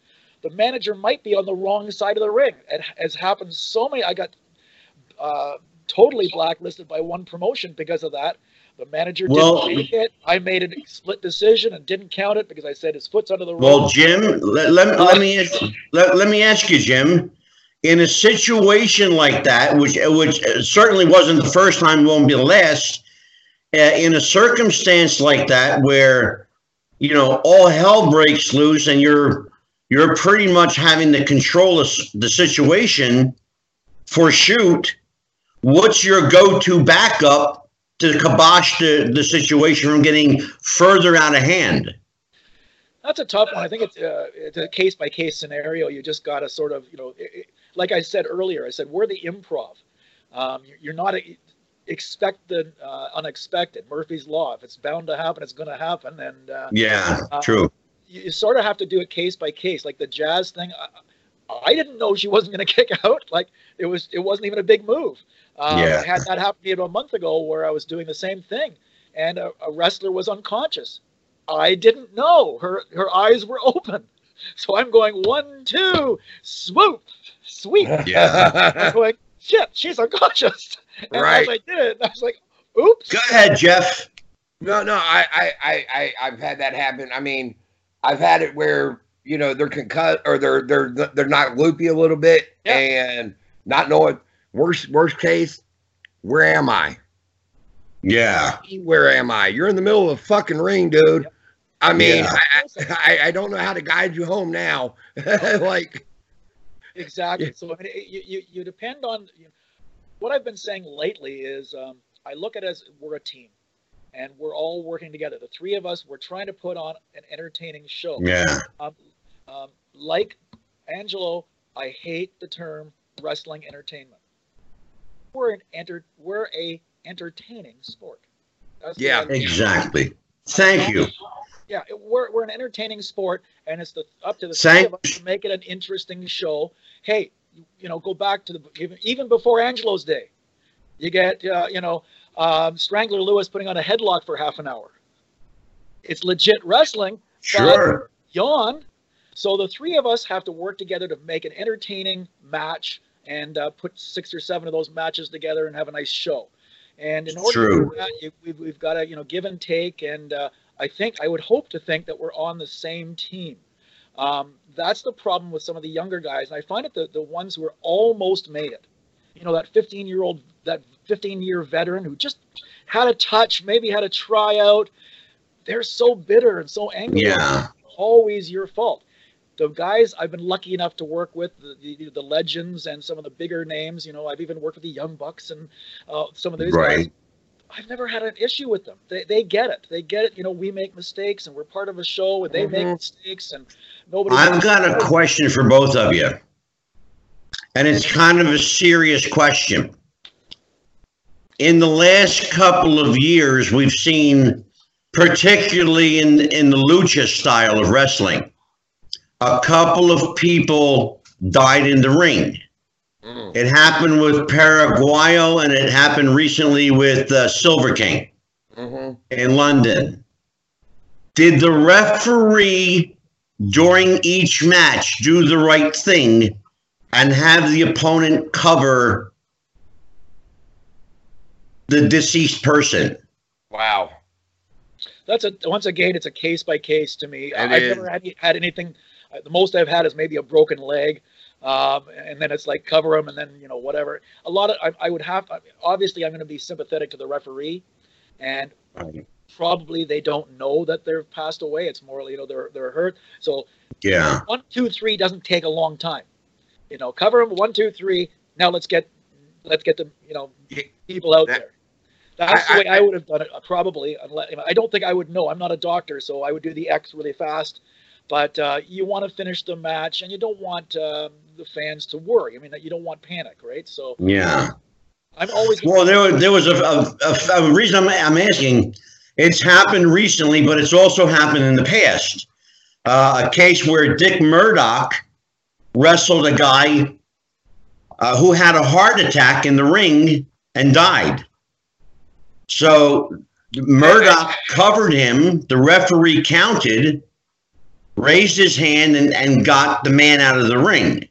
The manager might be on the wrong side of the ring. It has happened so many. I got uh, totally blacklisted by one promotion because of that. The manager well, didn't make it. I made a split decision and didn't count it because I said his foot's under the Well, Jim, let, let, let me ask, let, let me ask you, Jim. In a situation like that, which which certainly wasn't the first time, won't be the last. Uh, in a circumstance like that, where you know all hell breaks loose, and you're you're pretty much having to control of the situation for shoot. What's your go-to backup to kibosh the, the situation from getting further out of hand? That's a tough one. I think it's, uh, it's a case by case scenario. You just got to sort of, you know, it, like I said earlier, I said we're the improv. Um, you're not a, expect the uh, unexpected. Murphy's law. If it's bound to happen, it's going to happen. And uh, yeah, uh, true. You, you, sort of have to do it case by case. Like the jazz thing, I, I didn't know she wasn't going <laughs> to kick out. Like it was, it wasn't even a big move. Um, yeah. I had that happen to me a month ago where I was doing the same thing and a, a, wrestler was unconscious. I didn't know. Her her eyes were <laughs> open. So I'm going one, two, swoop, sweep. <laughs> Yeah. I'm going, shit, she's unconscious. And right. as I did it, I was like, oops. Go ahead, Jeff. No, no, I, I, I, I I've had that happen. I mean, I've had it where you know they're concussed or they're they're they're not loopy a little bit yeah. and not knowing Worst worst case, where am I? Yeah. Where am I? You're in the middle of a fucking ring, dude. I mean, yeah. I, I, I don't know how to guide you home now. <laughs> like exactly. So I mean, you, you, you depend on you know, what I've been saying lately is um, I look at it as we're a team and we're all working together. The three of us, we're trying to put on an entertaining show. Yeah. Um, um, like Angelo, I hate the term wrestling entertainment we're an enter we're a entertaining sport. That's yeah, exactly. Thank you. Yeah, we're, we're an entertaining sport, and it's the up to the three of us to make it an interesting show. Hey, you know, go back to the even even before Angelo's day, you get uh, you know um, Strangler Lewis putting on a headlock for half an hour. It's legit wrestling. Sure. Yawn. So the three of us have to work together to make an entertaining match and uh, put six or seven of those matches together and have a nice show. And in order True. to do that, you, we've, we've got to you know give and take. And uh, I think I would hope to think that we're on the same team. Um, that's the problem with some of the younger guys. And I find it the, the ones who are almost made it. You know, that 15 year old, that 15 year veteran who just had a touch, maybe had a tryout. They're so bitter and so angry. Yeah. always your fault the guys I've been lucky enough to work with, the, the, the, legends and some of the bigger names, you know, I've even worked with the Young Bucks and uh, some of these right. guys. I've never had an issue with them. They, they get it. They get it. You know, we make mistakes and we're part of a show and they mm-hmm. make mistakes and nobody. I've got a question for both of you. And it's kind of a serious question. In the last couple of years, we've seen, particularly in, in the lucha style of wrestling, a couple of people died in the ring. Mm. It happened with Perro Aguayo and it happened recently with uh, Silver King mm-hmm. in London. Did the referee during each match do the right thing and have the opponent cover the deceased person? Wow. That's a once again, it's a case by case to me. It I've is. never had, had anything the most I've had is maybe a broken leg. Um, and then it's like cover them and then you know whatever. A lot of i, I would have obviously i'm going to be sympathetic to the referee and probably they don't know that they're passed away. It's more you know they're they're hurt. So yeah. one two three doesn't take a long time. You know cover them one two three now let's get let's get the you know people out that, there. That's I, the way I, I, would have done it uh, probably unless i don't think i would know. I'm not a doctor so i would do the x really fast but uh, you want to finish the match, and you don't want uh, the fans to worry. I mean, you don't want panic, right? So yeah, I'm always well. There was there was a, a, a, reason I'm, I'm asking. It's happened recently, but it's also happened in the past. Uh, a case where Dick Murdoch wrestled a guy uh, who had a heart attack in the ring and died. So Murdoch covered him. The referee counted, raised his hand, and, and got the man out of the ring.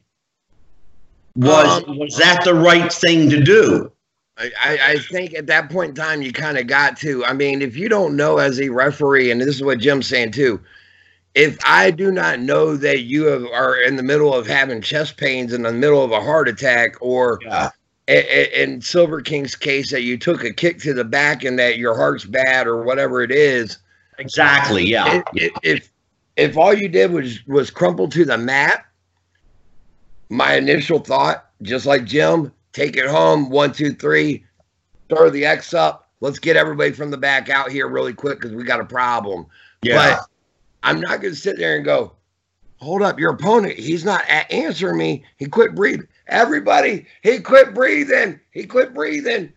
Was um, was that the right thing to do? I, I think at that point in time you kind of got to. I mean, if you don't know as a referee, and this is what Jim's saying too, if I do not know that you have, are in the middle of having chest pains in the middle of a heart attack, or yeah. in Silver King's case that you took a kick to the back and that your heart's bad or whatever it is, exactly, yeah. If if, if all you did was was crumple to the mat, my initial thought, just like Jim, take it home, one, two, three, throw the X up. Let's get everybody from the back out here really quick because we got a problem. Yeah. But I'm not going to sit there and go, hold up, your opponent, he's not answering me. He quit breathing. Everybody, he quit breathing. He quit breathing.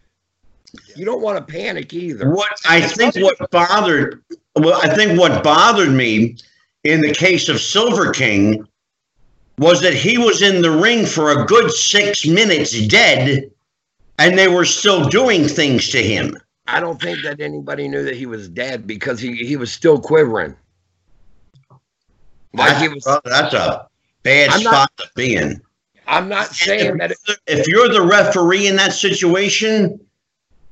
You don't want to panic either. What I think what bothered well, I think what bothered me in the case of Silver King was that he was in the ring for a good six minutes dead, and they were still doing things to him. I don't think that anybody knew that he was dead because he, he was still quivering. Like that's, he was, that's a bad I'm spot not, to be in. I'm not saying if, that. It, if you're the referee in that situation,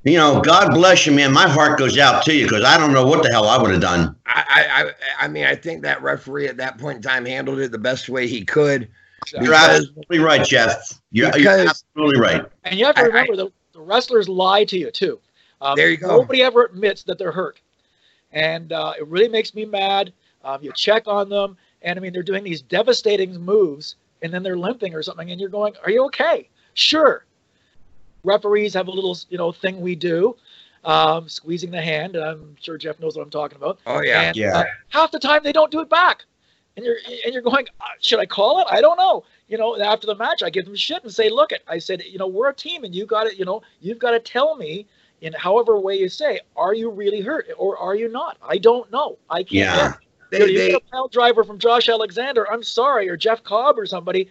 you know, God bless you, man. My heart goes out to you because I don't know what the hell I would have done. I, I, I mean, I think that referee at that point in time handled it the best way he could. You're absolutely right, Jeff. You're, because, you're absolutely right. And you have to remember I, the, the wrestlers lie to you too. Um, there you go. Nobody ever admits that they're hurt, and uh, it really makes me mad. Um, you check on them, and I mean, they're doing these devastating moves and then they're limping or something. And you're going, Are you okay? Sure. Referees have a little, you know, thing we do. Um, squeezing the hand. and I'm sure Jeff knows what I'm talking about. Oh yeah, and, yeah. Uh, half the time they don't do it back, and you're and you're going, uh, should I call it? I don't know. You know, after the match, I give them shit and say, look, it. I said, you know, we're a team, and you got to, you know, you've got to tell me in however way you say, are you really hurt or are you not? I don't know. I can't. Yeah. They, you, know, you they, get a pile driver from Josh Alexander. I'm sorry, or Jeff Cobb or somebody.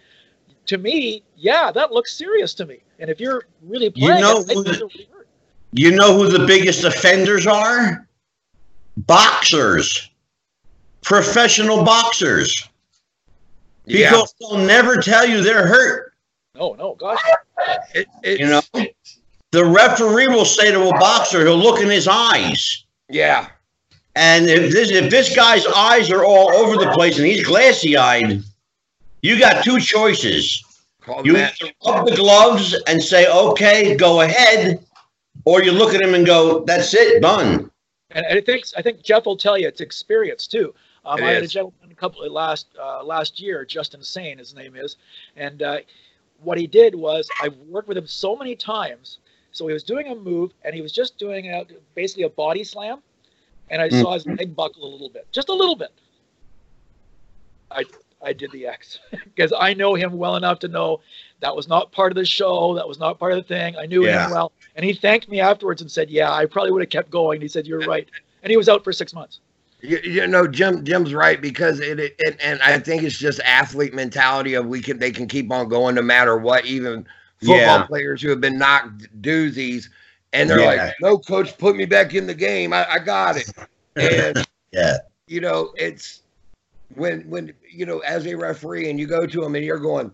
To me, yeah, that looks serious to me. And if you're really playing, you know, it, who the, you know who the biggest offenders are? Boxers, professional boxers. Because yeah. they'll never tell you they're hurt. No, no, gosh. It, you know, the referee will say to a boxer, he'll look in his eyes. Yeah. And if this if this guy's eyes are all over the place and he's glassy eyed, you got two choices. Call you either rub the gloves and say, "Okay, go ahead," or you look at him and go, "That's it, done." And I think I think Jeff will tell you it's experience too. Um, I had a gentleman a couple last uh, last year, Justin Sane, his name is, and uh, what he did was I worked with him so many times. So he was doing a move, and he was just doing a, basically a body slam, and I mm. saw his leg buckle a little bit, just a little bit. I I did the X <laughs> because I know him well enough to know that was not part of the show. That was not part of the thing. I knew yeah. him well, and he thanked me afterwards and said, "Yeah, I probably would have kept going." He said, "You're right," and he was out for six months. You, you know, Jim Jim's right because it, it, it, and I think it's just athlete mentality of we can they can keep on going no matter what. Even football yeah. players who have been knocked doozies and they're yeah. like, "No, coach, put me back in the game. I, I got it." <laughs> And yeah, you know, it's when when you know, as a referee, and you go to them and you're going,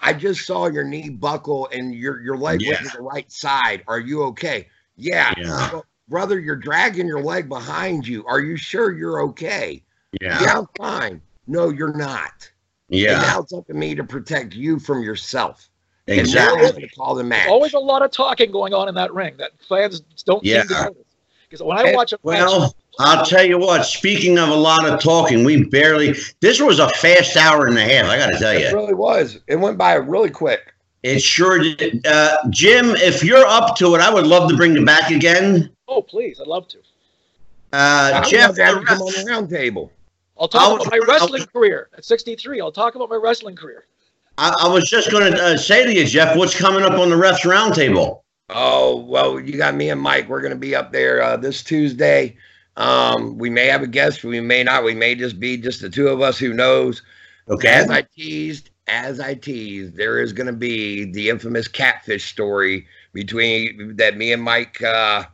"I just saw your knee buckle and your your leg yeah. to the right side. Are you okay?" Yeah, yeah. Well, brother, you're dragging your leg behind you. Are you sure you're okay? Yeah, yeah, I'm fine. No, you're not. Yeah. And now it's up to me to protect you from yourself. Exactly. to call the match. There's always a lot of talking going on in that ring that fans don't yeah. seem to notice. Because when I watch a well, match, I'll tell you what. Speaking of a lot of talking, we barely. This was a fast hour and a half. I got to tell you, it really was. It went by really quick. It sure did. Uh, Jim, if you're up to it, I would love to bring you back again. Oh, please, I'd love to. Uh, Jeff, come on the round table. I'll talk I'll, about my wrestling I'll, career at 63. I'll talk about my wrestling career. I, I was just going to uh, say to you, Jeff, what's coming up on the refs roundtable? Oh well, you got me and Mike. We're going to be up there uh, this Tuesday. Um, we may have a guest, we may not. We may just be just the two of us. Who knows? Okay. As I teased, as I teased, there is going to be the infamous catfish story between that me and Mike uh,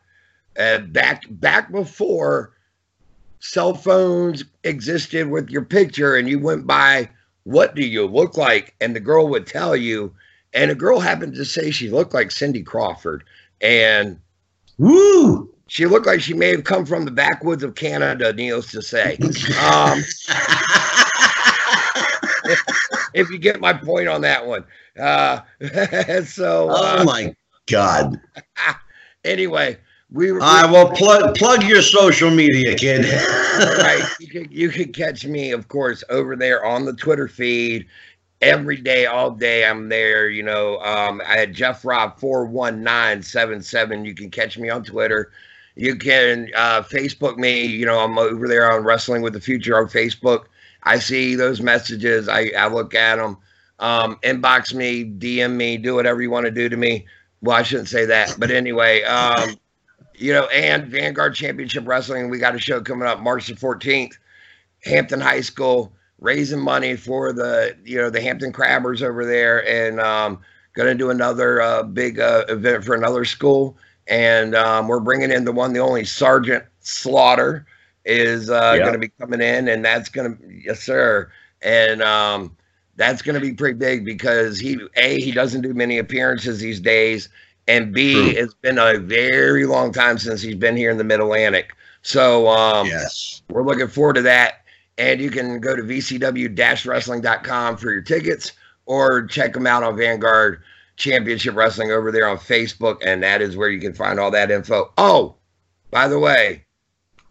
uh, back back before cell phones existed with your picture, and you went by, "What do you look like?" and the girl would tell you, and a girl happened to say she looked like Cindy Crawford, and woo, she looked like she may have come from the backwoods of Canada, needless to say. Um, <laughs> if you get my point on that one. Uh, <laughs> so, uh, oh my God. <laughs> anyway, we were. I will plug plug your social media, kid. right, you can you can catch me, of course, over there on the Twitter feed every day, all day. I'm there. You know, um, I had Jeff Rob four one nine seven seven. You can catch me on Twitter. You can uh, Facebook me. You know, I'm over there on Wrestling with the Future on Facebook. I see those messages. I, I look at them. Um, inbox me, DM me, do whatever you want to do to me. Well, I shouldn't say that, but anyway, um, you know, and Vanguard Championship Wrestling, we got a show coming up March the 14th, Hampton High School, raising money for the, you know, the Hampton Crabbers over there, and um, going to do another uh, big uh, event for another school. And um, we're bringing in the one, the only Sergeant Slaughter is uh, yep. going to be coming in, and that's going to yes, sir, and um, that's going to be pretty big because he a he doesn't do many appearances these days, and b True. it's been a very long time since he's been here in the Mid Atlantic. So um, yes, we're looking forward to that. And you can go to vcw-wrestling.com for your tickets, or check them out on Vanguard Championship Wrestling over there on Facebook, and that is where you can find all that info. Oh, by the way,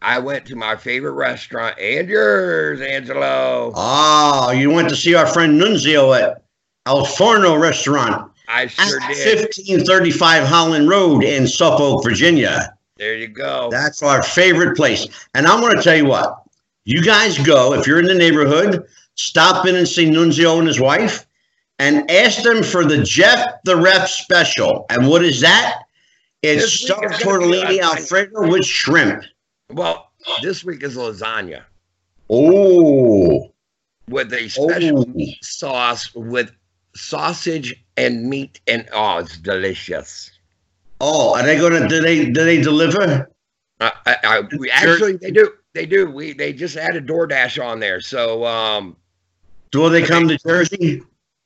I went to my favorite restaurant and yours, Angelo. Oh, you went to see our friend Nunzio at El Forno Restaurant. I sure did. 1535 Holland Road in Suffolk, Virginia. There you go. That's our favorite place. And I'm going to tell you what, you guys go, if you're in the neighborhood, stop in and see Nunzio and his wife and ask them for the Jeff the Ref special. And what is that? It's stuffed tortellini Alfredo with shrimp. Well, this week is lasagna. Oh. With a special oh. sauce with sausage and meat and oh, it's delicious. Oh, are they gonna do they do they deliver? Uh, I, I, we actually they do they do we they just added DoorDash on there so um. Do they come to Jersey?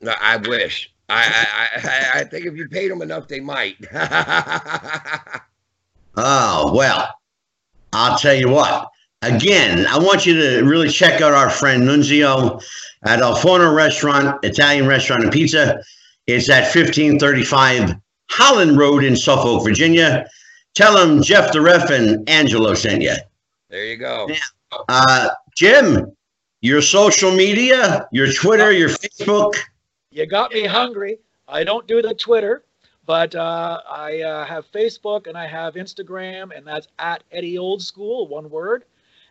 I wish. I, I I think if you paid them enough, they might. <laughs> oh well, I'll tell you what. Again, I want you to really check out our friend Nunzio at El Restaurant, Italian Restaurant and Pizza. It's at 1535 Holland Road in Suffolk, Virginia. Tell them Jeff the Ref and Angelo sent you. There you go. Yeah. Uh, Jim, your social media, your Twitter, your Facebook. You got me hungry. I don't do the Twitter. But uh, I uh, have Facebook and I have Instagram, and that's at Eddie Old School, one word.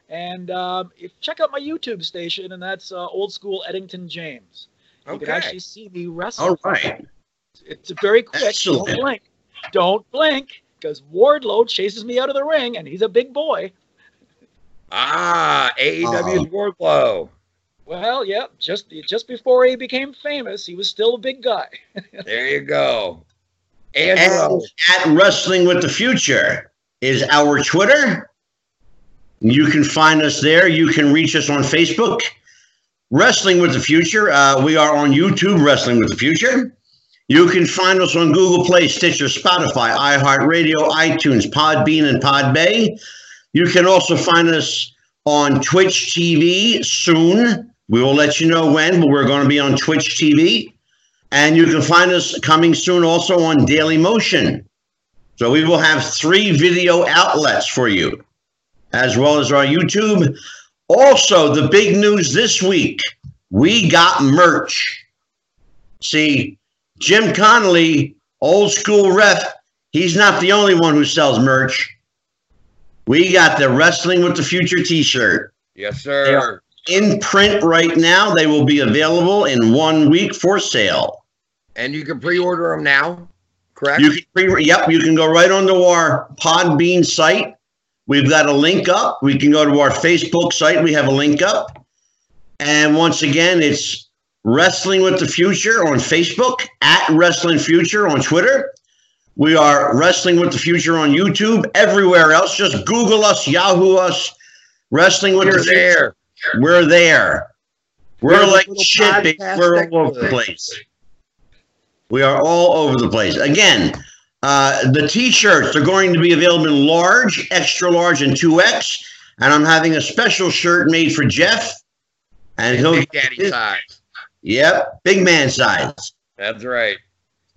And um, if check out my YouTube station, and that's uh, Old School Eddington James. You okay. can actually see me wrestle. All right. It's very quick. Excellent. Don't blink. Don't blink, because Wardlow chases me out of the ring, and he's a big boy. Ah, AEW's oh. Wardlow. Well, yeah, just just before he became famous, he was still a big guy. <laughs> there you go. And at Wrestling with the Future is our Twitter. You can find us there. You can reach us on Facebook. Wrestling with the Future. Uh, we are on YouTube, Wrestling with the Future. You can find us on Google Play, Stitcher, Spotify, iHeartRadio, iTunes, Podbean, and Podbay. You can also find us on Twitch TV soon. We will let you know when, but we're going to be on Twitch TV. And you can find us coming soon also on Daily Motion. So we will have three video outlets for you, as well as our YouTube. Also, the big news this week we got merch. See, Jim Connolly, old school ref, he's not the only one who sells merch. We got the Wrestling with the Future t shirt. Yes, sir in print right now. They will be available in one week for sale. And you can pre-order them now, correct? You can pre yep, you can go right onto our Podbean site. We've got a link up. We can go to our Facebook site. We have a link up. And once again, it's Wrestling with the Future on Facebook, at Wrestling Future on Twitter. We are Wrestling with the Future on YouTube, everywhere else. Just Google us, Yahoo us, Wrestling with We're the there. We're there. We're, We're like shit. We're all over the place. We are all over the place. Again, uh, the t-shirts are going to be available in large, extra large, and 2X. And I'm having a special shirt made for Jeff. And he'll Big Daddy size. Yep, big man size. That's right.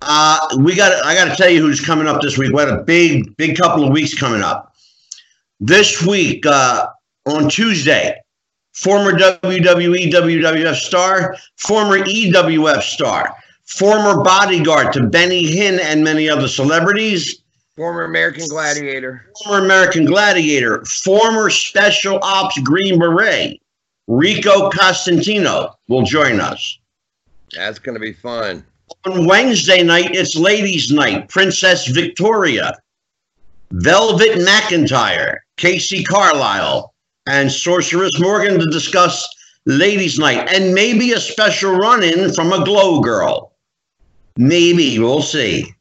Uh, we got. I got to tell you who's coming up this week. We had a big, big couple of weeks coming up. This week uh, on Tuesday, former WWE WWF star, former EWF star, former bodyguard to Benny Hinn and many other celebrities, Former American Gladiator. former American Gladiator, former Special Ops Green Beret, Rico Constantino will join us. That's going to be fun. On Wednesday night, it's ladies' night. Princess Victoria, Velvet McIntyre, Casey Carlisle, and Sorceress Morgan to discuss ladies' night and maybe a special run in from a glow girl. Maybe, we'll see.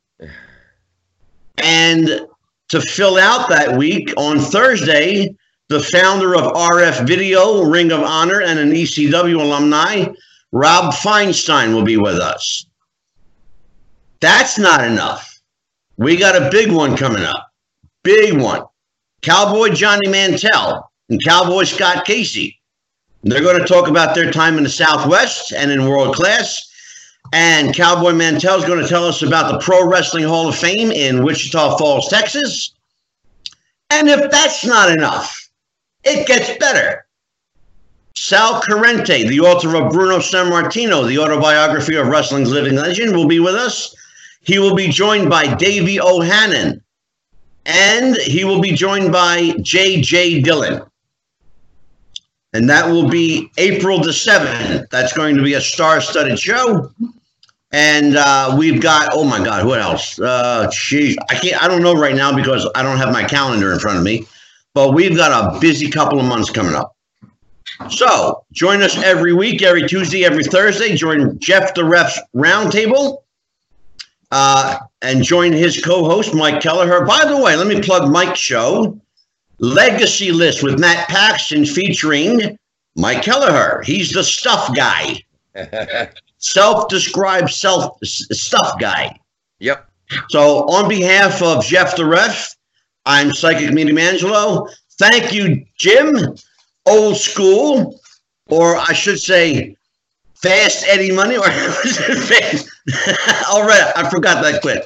And to fill out that week on Thursday, the founder of RF Video, Ring of Honor, and an ECW alumni, Rob Feinstein, will be with us. That's not enough. We got a big one coming up. Big one. Cowboy Johnny Mantell and Cowboy Scott Casey. They're going to talk about their time in the Southwest and in world class. And Cowboy Mantell is going to tell us about the Pro Wrestling Hall of Fame in Wichita Falls, Texas. And if that's not enough, it gets better. Sal Corrente, the author of Bruno Sammartino, the autobiography of wrestling's living legend, will be with us. He will be joined by Davey O'Hannon, and he will be joined by J.J. Dillon. And that will be April the 7th. That's going to be a star studded show. And uh, we've got, oh my God, what else? Uh, geez, I can't, I don't know right now because I don't have my calendar in front of me, but we've got a busy couple of months coming up. So join us every week, every Tuesday, every Thursday. Join Jeff the Ref's Roundtable uh, and join his co-host Mike Kelleher. By the way, let me plug Mike's show, Legacy List with Matt Paxton, featuring Mike Kelleher. He's the stuff guy, <laughs> self-described self stuff guy. yep. So, on behalf of Jeff the Ref, I'm Psychic Medium Angelo. Thank you, Jim. Old school, or I should say, Fast Eddie Money, <laughs> or fast. <laughs> All right, I forgot that quick.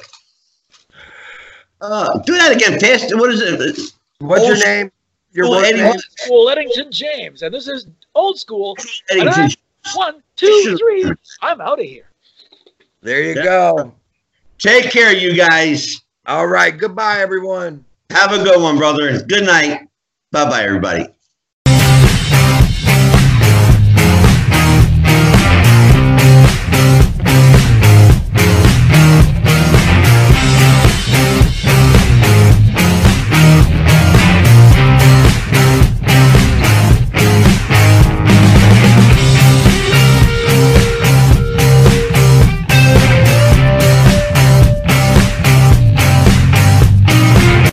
Uh, do that again, Fast. What is it? What's Old your name? Your work Eddie name? Old school Eddington James, and this is old school. Eddie And I- One, two, Should've- three. I'm out of here. There you Yeah. go. Take care, you guys. All right. Goodbye, everyone. Have a good one, brother. Good night. Bye bye, everybody.